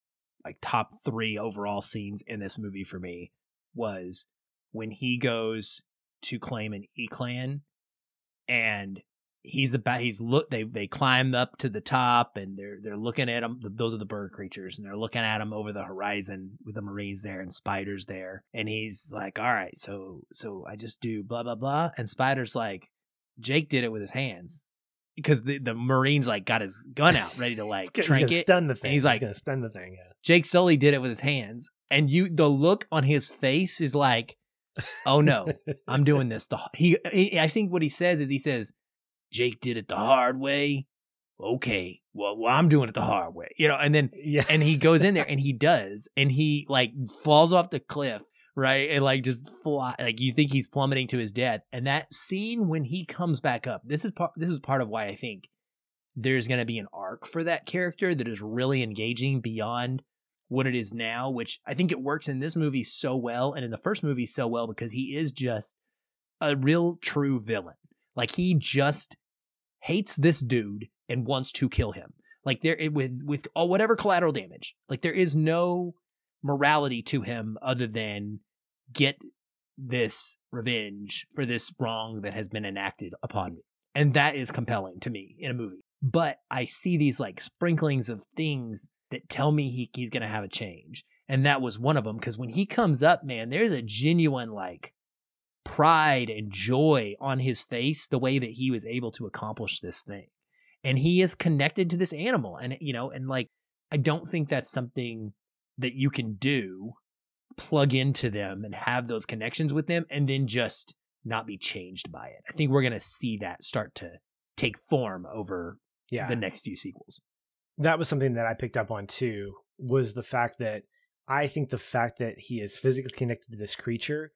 like top three overall scenes in this movie for me was when he goes to claim an E clan and he's about he's look they they climb up to the top and they're they're looking at him those are the bird creatures and they're looking at him over the horizon with the marines there and spiders there and he's like all right so so i just do blah blah blah and spider's like jake did it with his hands because the, the marines like got his gun out ready to (laughs) like trank it stun the thing and he's, he's like gonna stun the thing yeah. jake sully did it with his hands and you the look on his face is like oh no (laughs) i'm doing this the he, he i think what he says is he says Jake did it the hard way. Okay, well, well, I'm doing it the hard way, you know. And then, yeah, and he goes in there (laughs) and he does, and he like falls off the cliff, right, and like just fly, like you think he's plummeting to his death. And that scene when he comes back up, this is part. This is part of why I think there's going to be an arc for that character that is really engaging beyond what it is now, which I think it works in this movie so well and in the first movie so well because he is just a real true villain. Like he just hates this dude and wants to kill him. Like there with with all whatever collateral damage. Like there is no morality to him other than get this revenge for this wrong that has been enacted upon me. And that is compelling to me in a movie. But I see these like sprinklings of things that tell me he, he's going to have a change. And that was one of them because when he comes up, man, there's a genuine like pride and joy on his face the way that he was able to accomplish this thing. And he is connected to this animal. And, you know, and like, I don't think that's something that you can do, plug into them and have those connections with them and then just not be changed by it. I think we're going to see that start to take form over yeah. the next few sequels. That was something that I picked up on too, was the fact that I think the fact that he is physically connected to this creature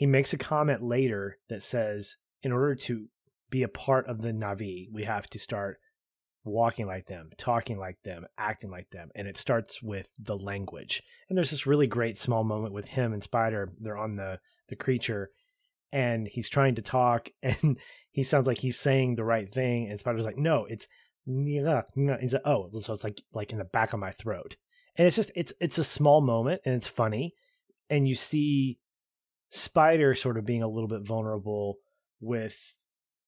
he makes a comment later that says, in order to be a part of the Na'vi, we have to start walking like them, talking like them, acting like them. And it starts with the language. And there's this really great small moment with him and Spider. They're on the, the creature and he's trying to talk (laughs) and he sounds like he's saying the right thing and Spider's like, no, it's he's like, oh, so it's like like in the back of my throat. And it's just it's it's a small moment and it's funny. And you see Spider sort of being a little bit vulnerable with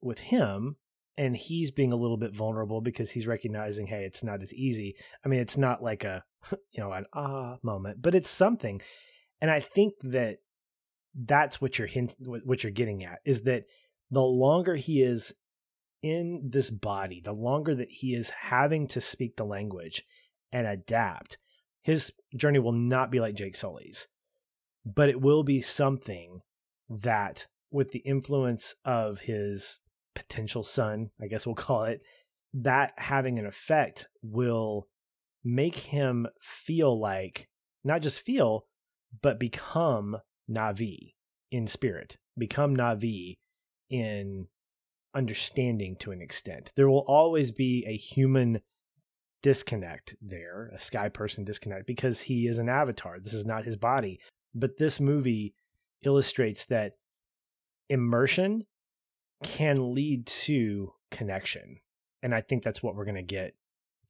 with him and he's being a little bit vulnerable because he's recognizing hey it's not as easy. I mean it's not like a (laughs) you know an ah moment but it's something. And i think that that's what you're hint what you're getting at is that the longer he is in this body the longer that he is having to speak the language and adapt his journey will not be like jake sully's but it will be something that with the influence of his potential son, I guess we'll (laughs) call it, that having an effect will make him feel like not just feel, but become Na'vi in spirit, become Na'vi in understanding to an extent. There will always be a human disconnect there, a sky person disconnect, because he is an avatar. This is not his body. But this movie illustrates that immersion can lead to connection. And I think that's what we're going to get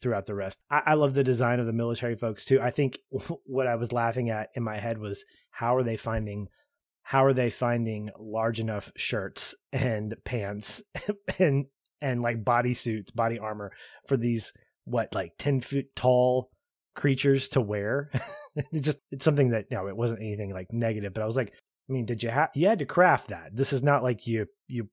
throughout the rest. I, I, love the design of the military folks too. I think (laughs) what I was laughing at in my head was how are they finding how are they finding large enough shirts and pants (laughs) and and like bodysuits, body armor for these what like 10 feet tall creatures to wear. (laughs) it's just it's something that you know it wasn't anything like negative, but I was like, I mean, did you have you had to craft that? This is not like you you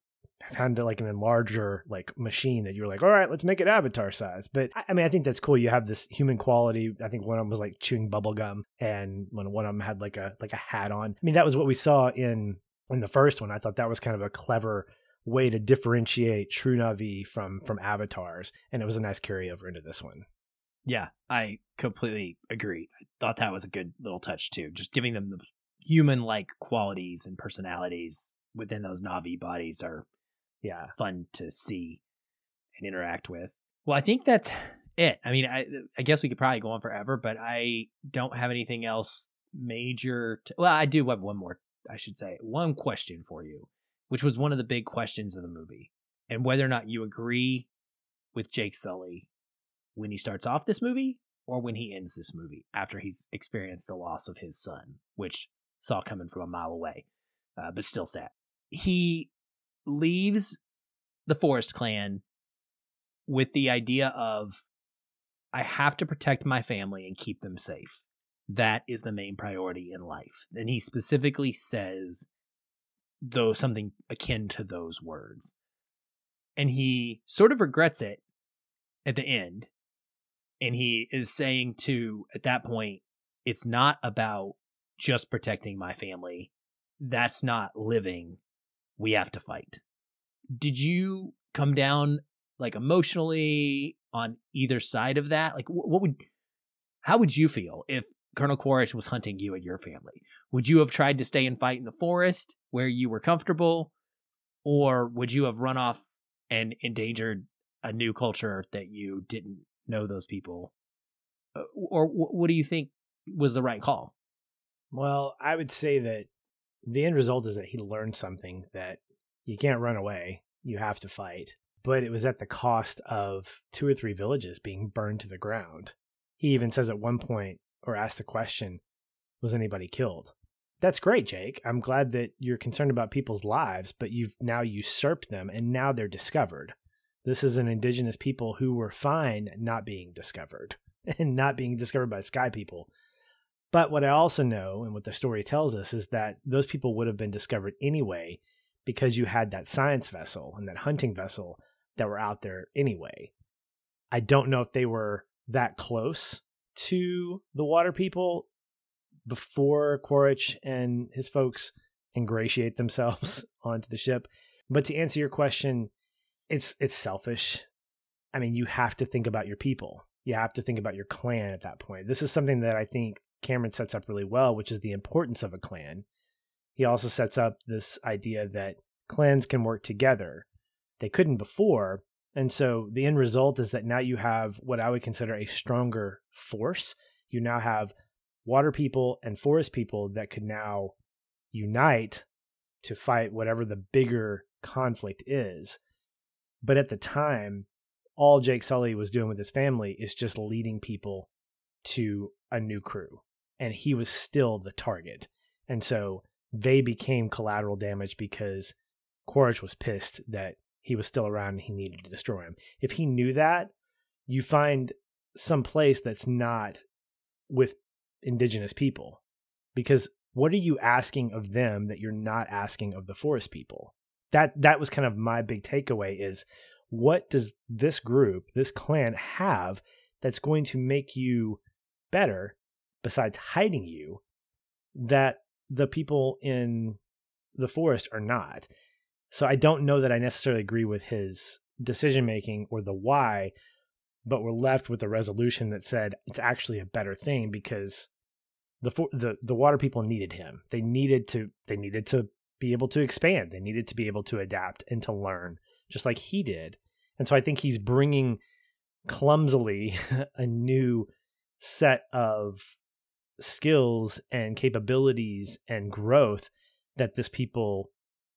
found like an enlarger like machine that you were like, all right, let's make it avatar size. But I mean, I think that's cool. You have this human quality. I think one of them was like chewing bubble gum, and when one of them had like a like a hat on. I mean, that was what we saw in in the first one. I thought that was kind of a clever way to differentiate True Na'vi from from avatars, and it was a nice carryover into this one. Yeah, I completely agree. I thought that was a good little touch too, just giving them the human like qualities and personalities within those Na'vi bodies are yeah fun to see and interact with. Well, I think that's it. I mean, I I guess we could probably go on forever, but I don't have anything else major. To, well, I do have one more. I should say one question for you, which was one of the big questions of the movie, and whether or not you agree with Jake Sully when he starts off this movie or when he ends this movie after he's experienced the loss of his son, which saw coming from a mile away, uh, but still sad. He leaves the Forest Clan with the idea of I have to protect my family and keep them safe. That is the main priority in life. And he specifically says though something akin to those words. And he sort of regrets it at the end. And he is saying to at that point, it's not about just protecting my family. That's not living we have to fight. Did you come down like emotionally on either side of that? Like, what would, how would you feel if Colonel Quaritch was hunting you and your family? Would you have tried to stay and fight in the forest where you were comfortable? Or would you have run off and endangered a new culture that you didn't know those people? Uh, or what do you think was the right call? Well, I would say that the end result is that he learned something that you can't run away, you have to fight. But it was at the cost of two or three villages being burned to the ground. He even says at one point, or asks the question, was anybody killed? That's great, Jake. I'm glad that you're concerned about people's lives, but you've now usurped them and now they're discovered. This is an indigenous people who were fine not being discovered (laughs) and not being discovered by sky people. But what I also know, and what the story tells us, is that those people would have been discovered anyway because you had that science vessel and that hunting vessel that were out there anyway. I don't know if they were that close to the water people before Quaritch and his folks ingratiate themselves (laughs) onto the ship. But to answer your question, it's it's selfish. I mean, you have to think about your people. You have to think about your clan at that point. This is something that I think Cameron sets up really well, which is the importance of a clan. He also sets up this idea that clans can work together. They couldn't before. And so the end result is that now you have what I would consider a stronger force. You now have water people and forest people that could now unite to fight whatever the bigger conflict is. But at the time, all Jake Sully was doing with his family is just leading people to a new crew. And he was still the target. And so they became collateral damage because Quaritch was pissed that he was still around and he needed to destroy him. If he knew that, you find some place that's not with indigenous people. Because what are you asking of them that you're not asking of the forest people? That that was kind of my big takeaway is what does this group, this clan have that's going to make you better besides hiding you that the people in the forest are not. So I don't know that I necessarily agree with his decision making or the why, but we're left with a resolution that said it's actually a better thing because the the the water people needed him. They needed to they needed to be able to expand. They needed to be able to adapt and to learn, just like he did. And so I think he's bringing clumsily (laughs) a new set of skills and capabilities and growth that this people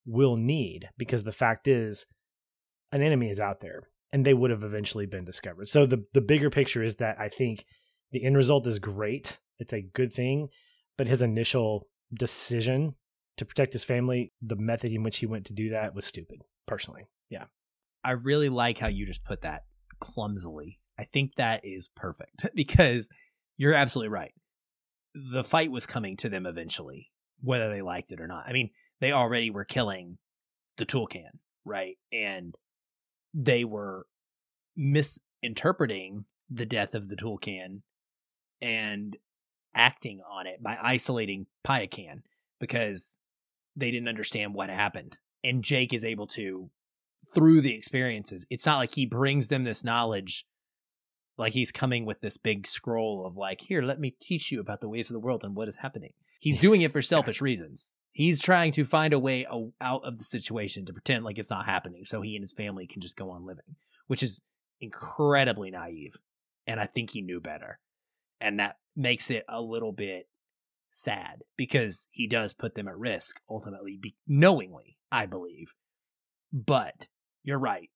will need because the fact is an enemy is out there and they would have eventually been discovered. So the the bigger picture is that I think the end result is great. It's a good thing, but his initial decision to protect his family, the method in which he went to do that was stupid, personally. Yeah. I really like how you just put that clumsily. I think that is perfect (laughs) because you're absolutely right. The fight was coming to them eventually, whether they liked it or not. I mean, they already were killing the Tulkun, right? And they were misinterpreting the death of the Tulkun and acting on it by isolating Payakan because they didn't understand what happened. And Jake is able to, through the experiences, it's not like he brings them this knowledge like he's coming with this big scroll of like, here, let me teach you about the ways of the world and what is happening. He's doing it for (laughs) selfish reasons. He's trying to find a way out of the situation to pretend like it's not happening so he and his family can just go on living, which is incredibly naive. And I think he knew better. And that makes it a little bit sad because he does put them at risk ultimately, be- knowingly, I believe. But you're right.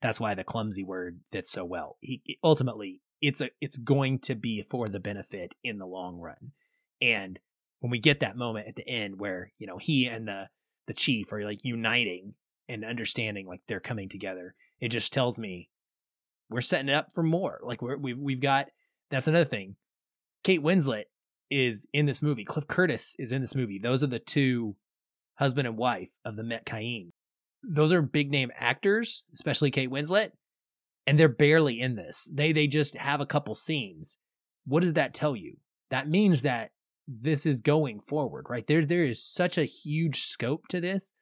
That's why the clumsy word fits so well. He ultimately it's a it's going to be for the benefit in the long run. And when we get that moment at the end where, you know, he and the the chief are like uniting and understanding like they're coming together, it just tells me we're setting it up for more. Like we're we've we've got that's another thing. Kate Winslet is in this movie. Cliff Curtis is in this movie. Those are the two husband and wife of the Metkayina those are big name actors, especially Kate Winslet, and they're barely in this. They they just have a couple scenes. What does that tell you? That means that this is going forward, right? There there is such a huge scope to this.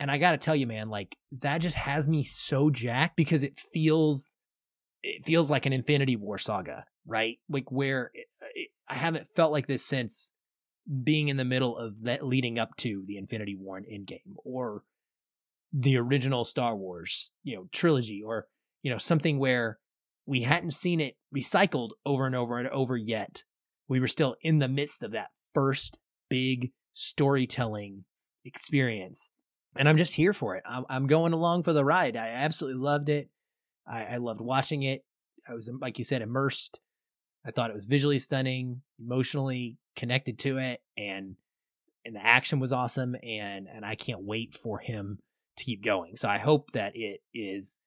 And I got to tell you man, like that just has me so jacked because it feels it feels like an Infinity War saga, right? Like where I haven't felt like this since being in the middle of that leading up to the Infinity War and Endgame or the original Star Wars, you know, trilogy or, you know, something where we hadn't seen it recycled over and over and over yet. We were still in the midst of that first big storytelling experience. And I'm just here for it. I'm, I'm going along for the ride. I absolutely loved it. I, I loved watching it. I was, like you said, immersed. I thought it was visually stunning, emotionally connected to it, and and the action was awesome. And and I can't wait for him to keep going. So I hope that it is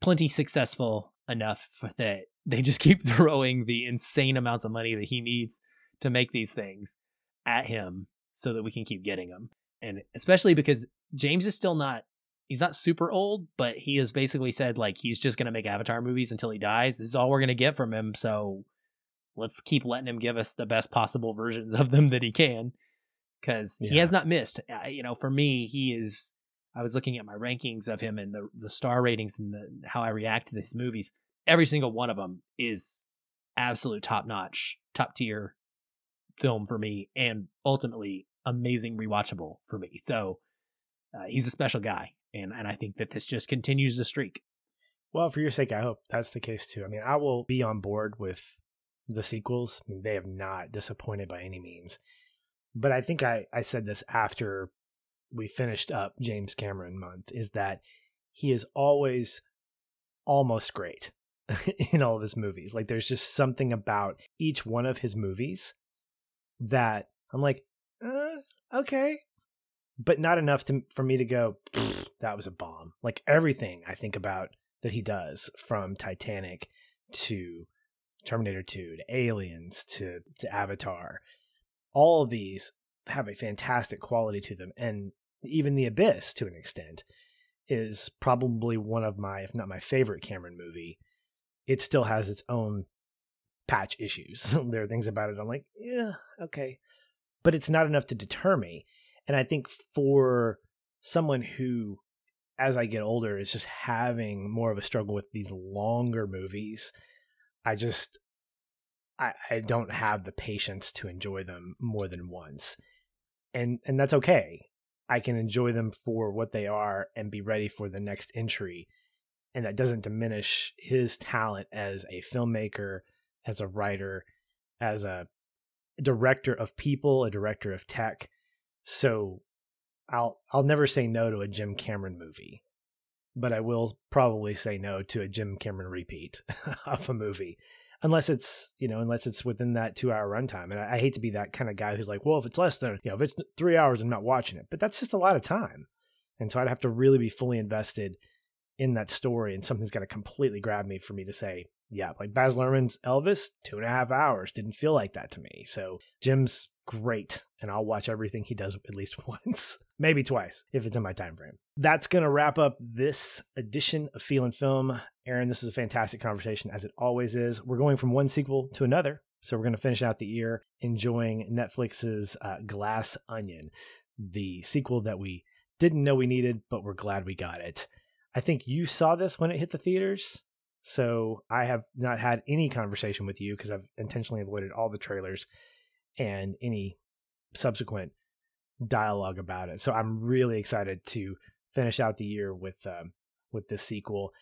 plenty successful enough that they just (laughs) keep throwing the insane amounts of money that he needs to make these things at him so that we can keep getting them. And especially because James is still not he's not super old, but he has basically said like he's just going to make Avatar movies until he dies. This is all we're going to get from him, so let's keep letting him give us the best possible versions of them that he can cuz yeah. he has not missed. You know, for me, he is I was looking at my rankings of him and the the star ratings and the how I react to these movies. Every single one of them is absolute top notch, top tier film for me, and ultimately amazing rewatchable for me. So uh, he's a special guy, and and I think that this just continues the streak. Well, for your sake, I hope that's the case too. I mean, I will be on board with the sequels, they have not disappointed by any means. But I think I, I said this after we finished up James Cameron month is that he is always almost great (laughs) in all of his movies. Like there's just something about each one of his movies that I'm like, uh, okay, but not enough to for me to go that was a bomb. Like everything I think about that he does from Titanic to Terminator 2 to Aliens to to Avatar. All of these have a fantastic quality to them and even The Abyss to an extent is probably one of my if not my favorite Cameron movie. It still has its own patch issues. (laughs) there are things about it I'm like, yeah, okay. But it's not enough to deter me. And I think for someone who as I get older is just having more of a struggle with these longer movies, I just I, I don't have the patience to enjoy them more than once. And and that's okay. I can enjoy them for what they are and be ready for the next entry. And that doesn't diminish his talent as a filmmaker, as a writer, as a director of people, a director of tech. So I'll I'll never say no to a Jim Cameron movie, but I will probably say no to a Jim Cameron repeat (laughs) of a movie, unless it's you know unless it's within that two hour runtime. And I, I hate to be that kind of guy who's like, well, if it's less than you know if it's three hours, I'm not watching it. But that's just a lot of time, and so I'd have to really be fully invested in that story, and something's got to completely grab me for me to say, yeah, like Baz Luhrmann's Elvis, two and a half hours didn't feel like that to me. So Jim's great and I'll watch everything he does at least (laughs) once, maybe twice if it's in my time frame. That's going to wrap up this edition of Feelin' Film. Aaron, this is a fantastic conversation as it always is. We're going from one sequel to another. So we're going to finish out the year enjoying Netflix's uh, Glass Onion, the sequel that we didn't know we needed, but we're glad we got it. I think you saw this when it hit the theaters. So I have not had any conversation with you because I've intentionally avoided all the trailers and any subsequent dialogue about it. So I'm really excited to finish out the year with um, with this sequel,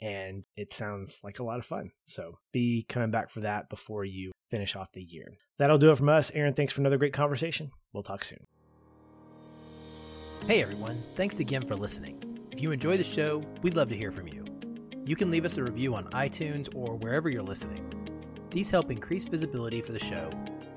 and it sounds like a lot of fun. So be coming back for that before you finish off the year. That'll do it from us. Aaron, thanks for another great conversation. We'll talk soon. Hey everyone, thanks again for listening. If you enjoy the show, we'd love to hear from you. You can leave us a review on iTunes or wherever you're listening. These help increase visibility for the show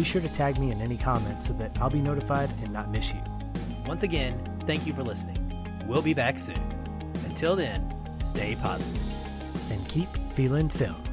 Be sure to tag me in any comments so that I'll be notified and not miss you. Once again, thank you for listening. We'll be back soon. Until then, stay positive and keep feeling film.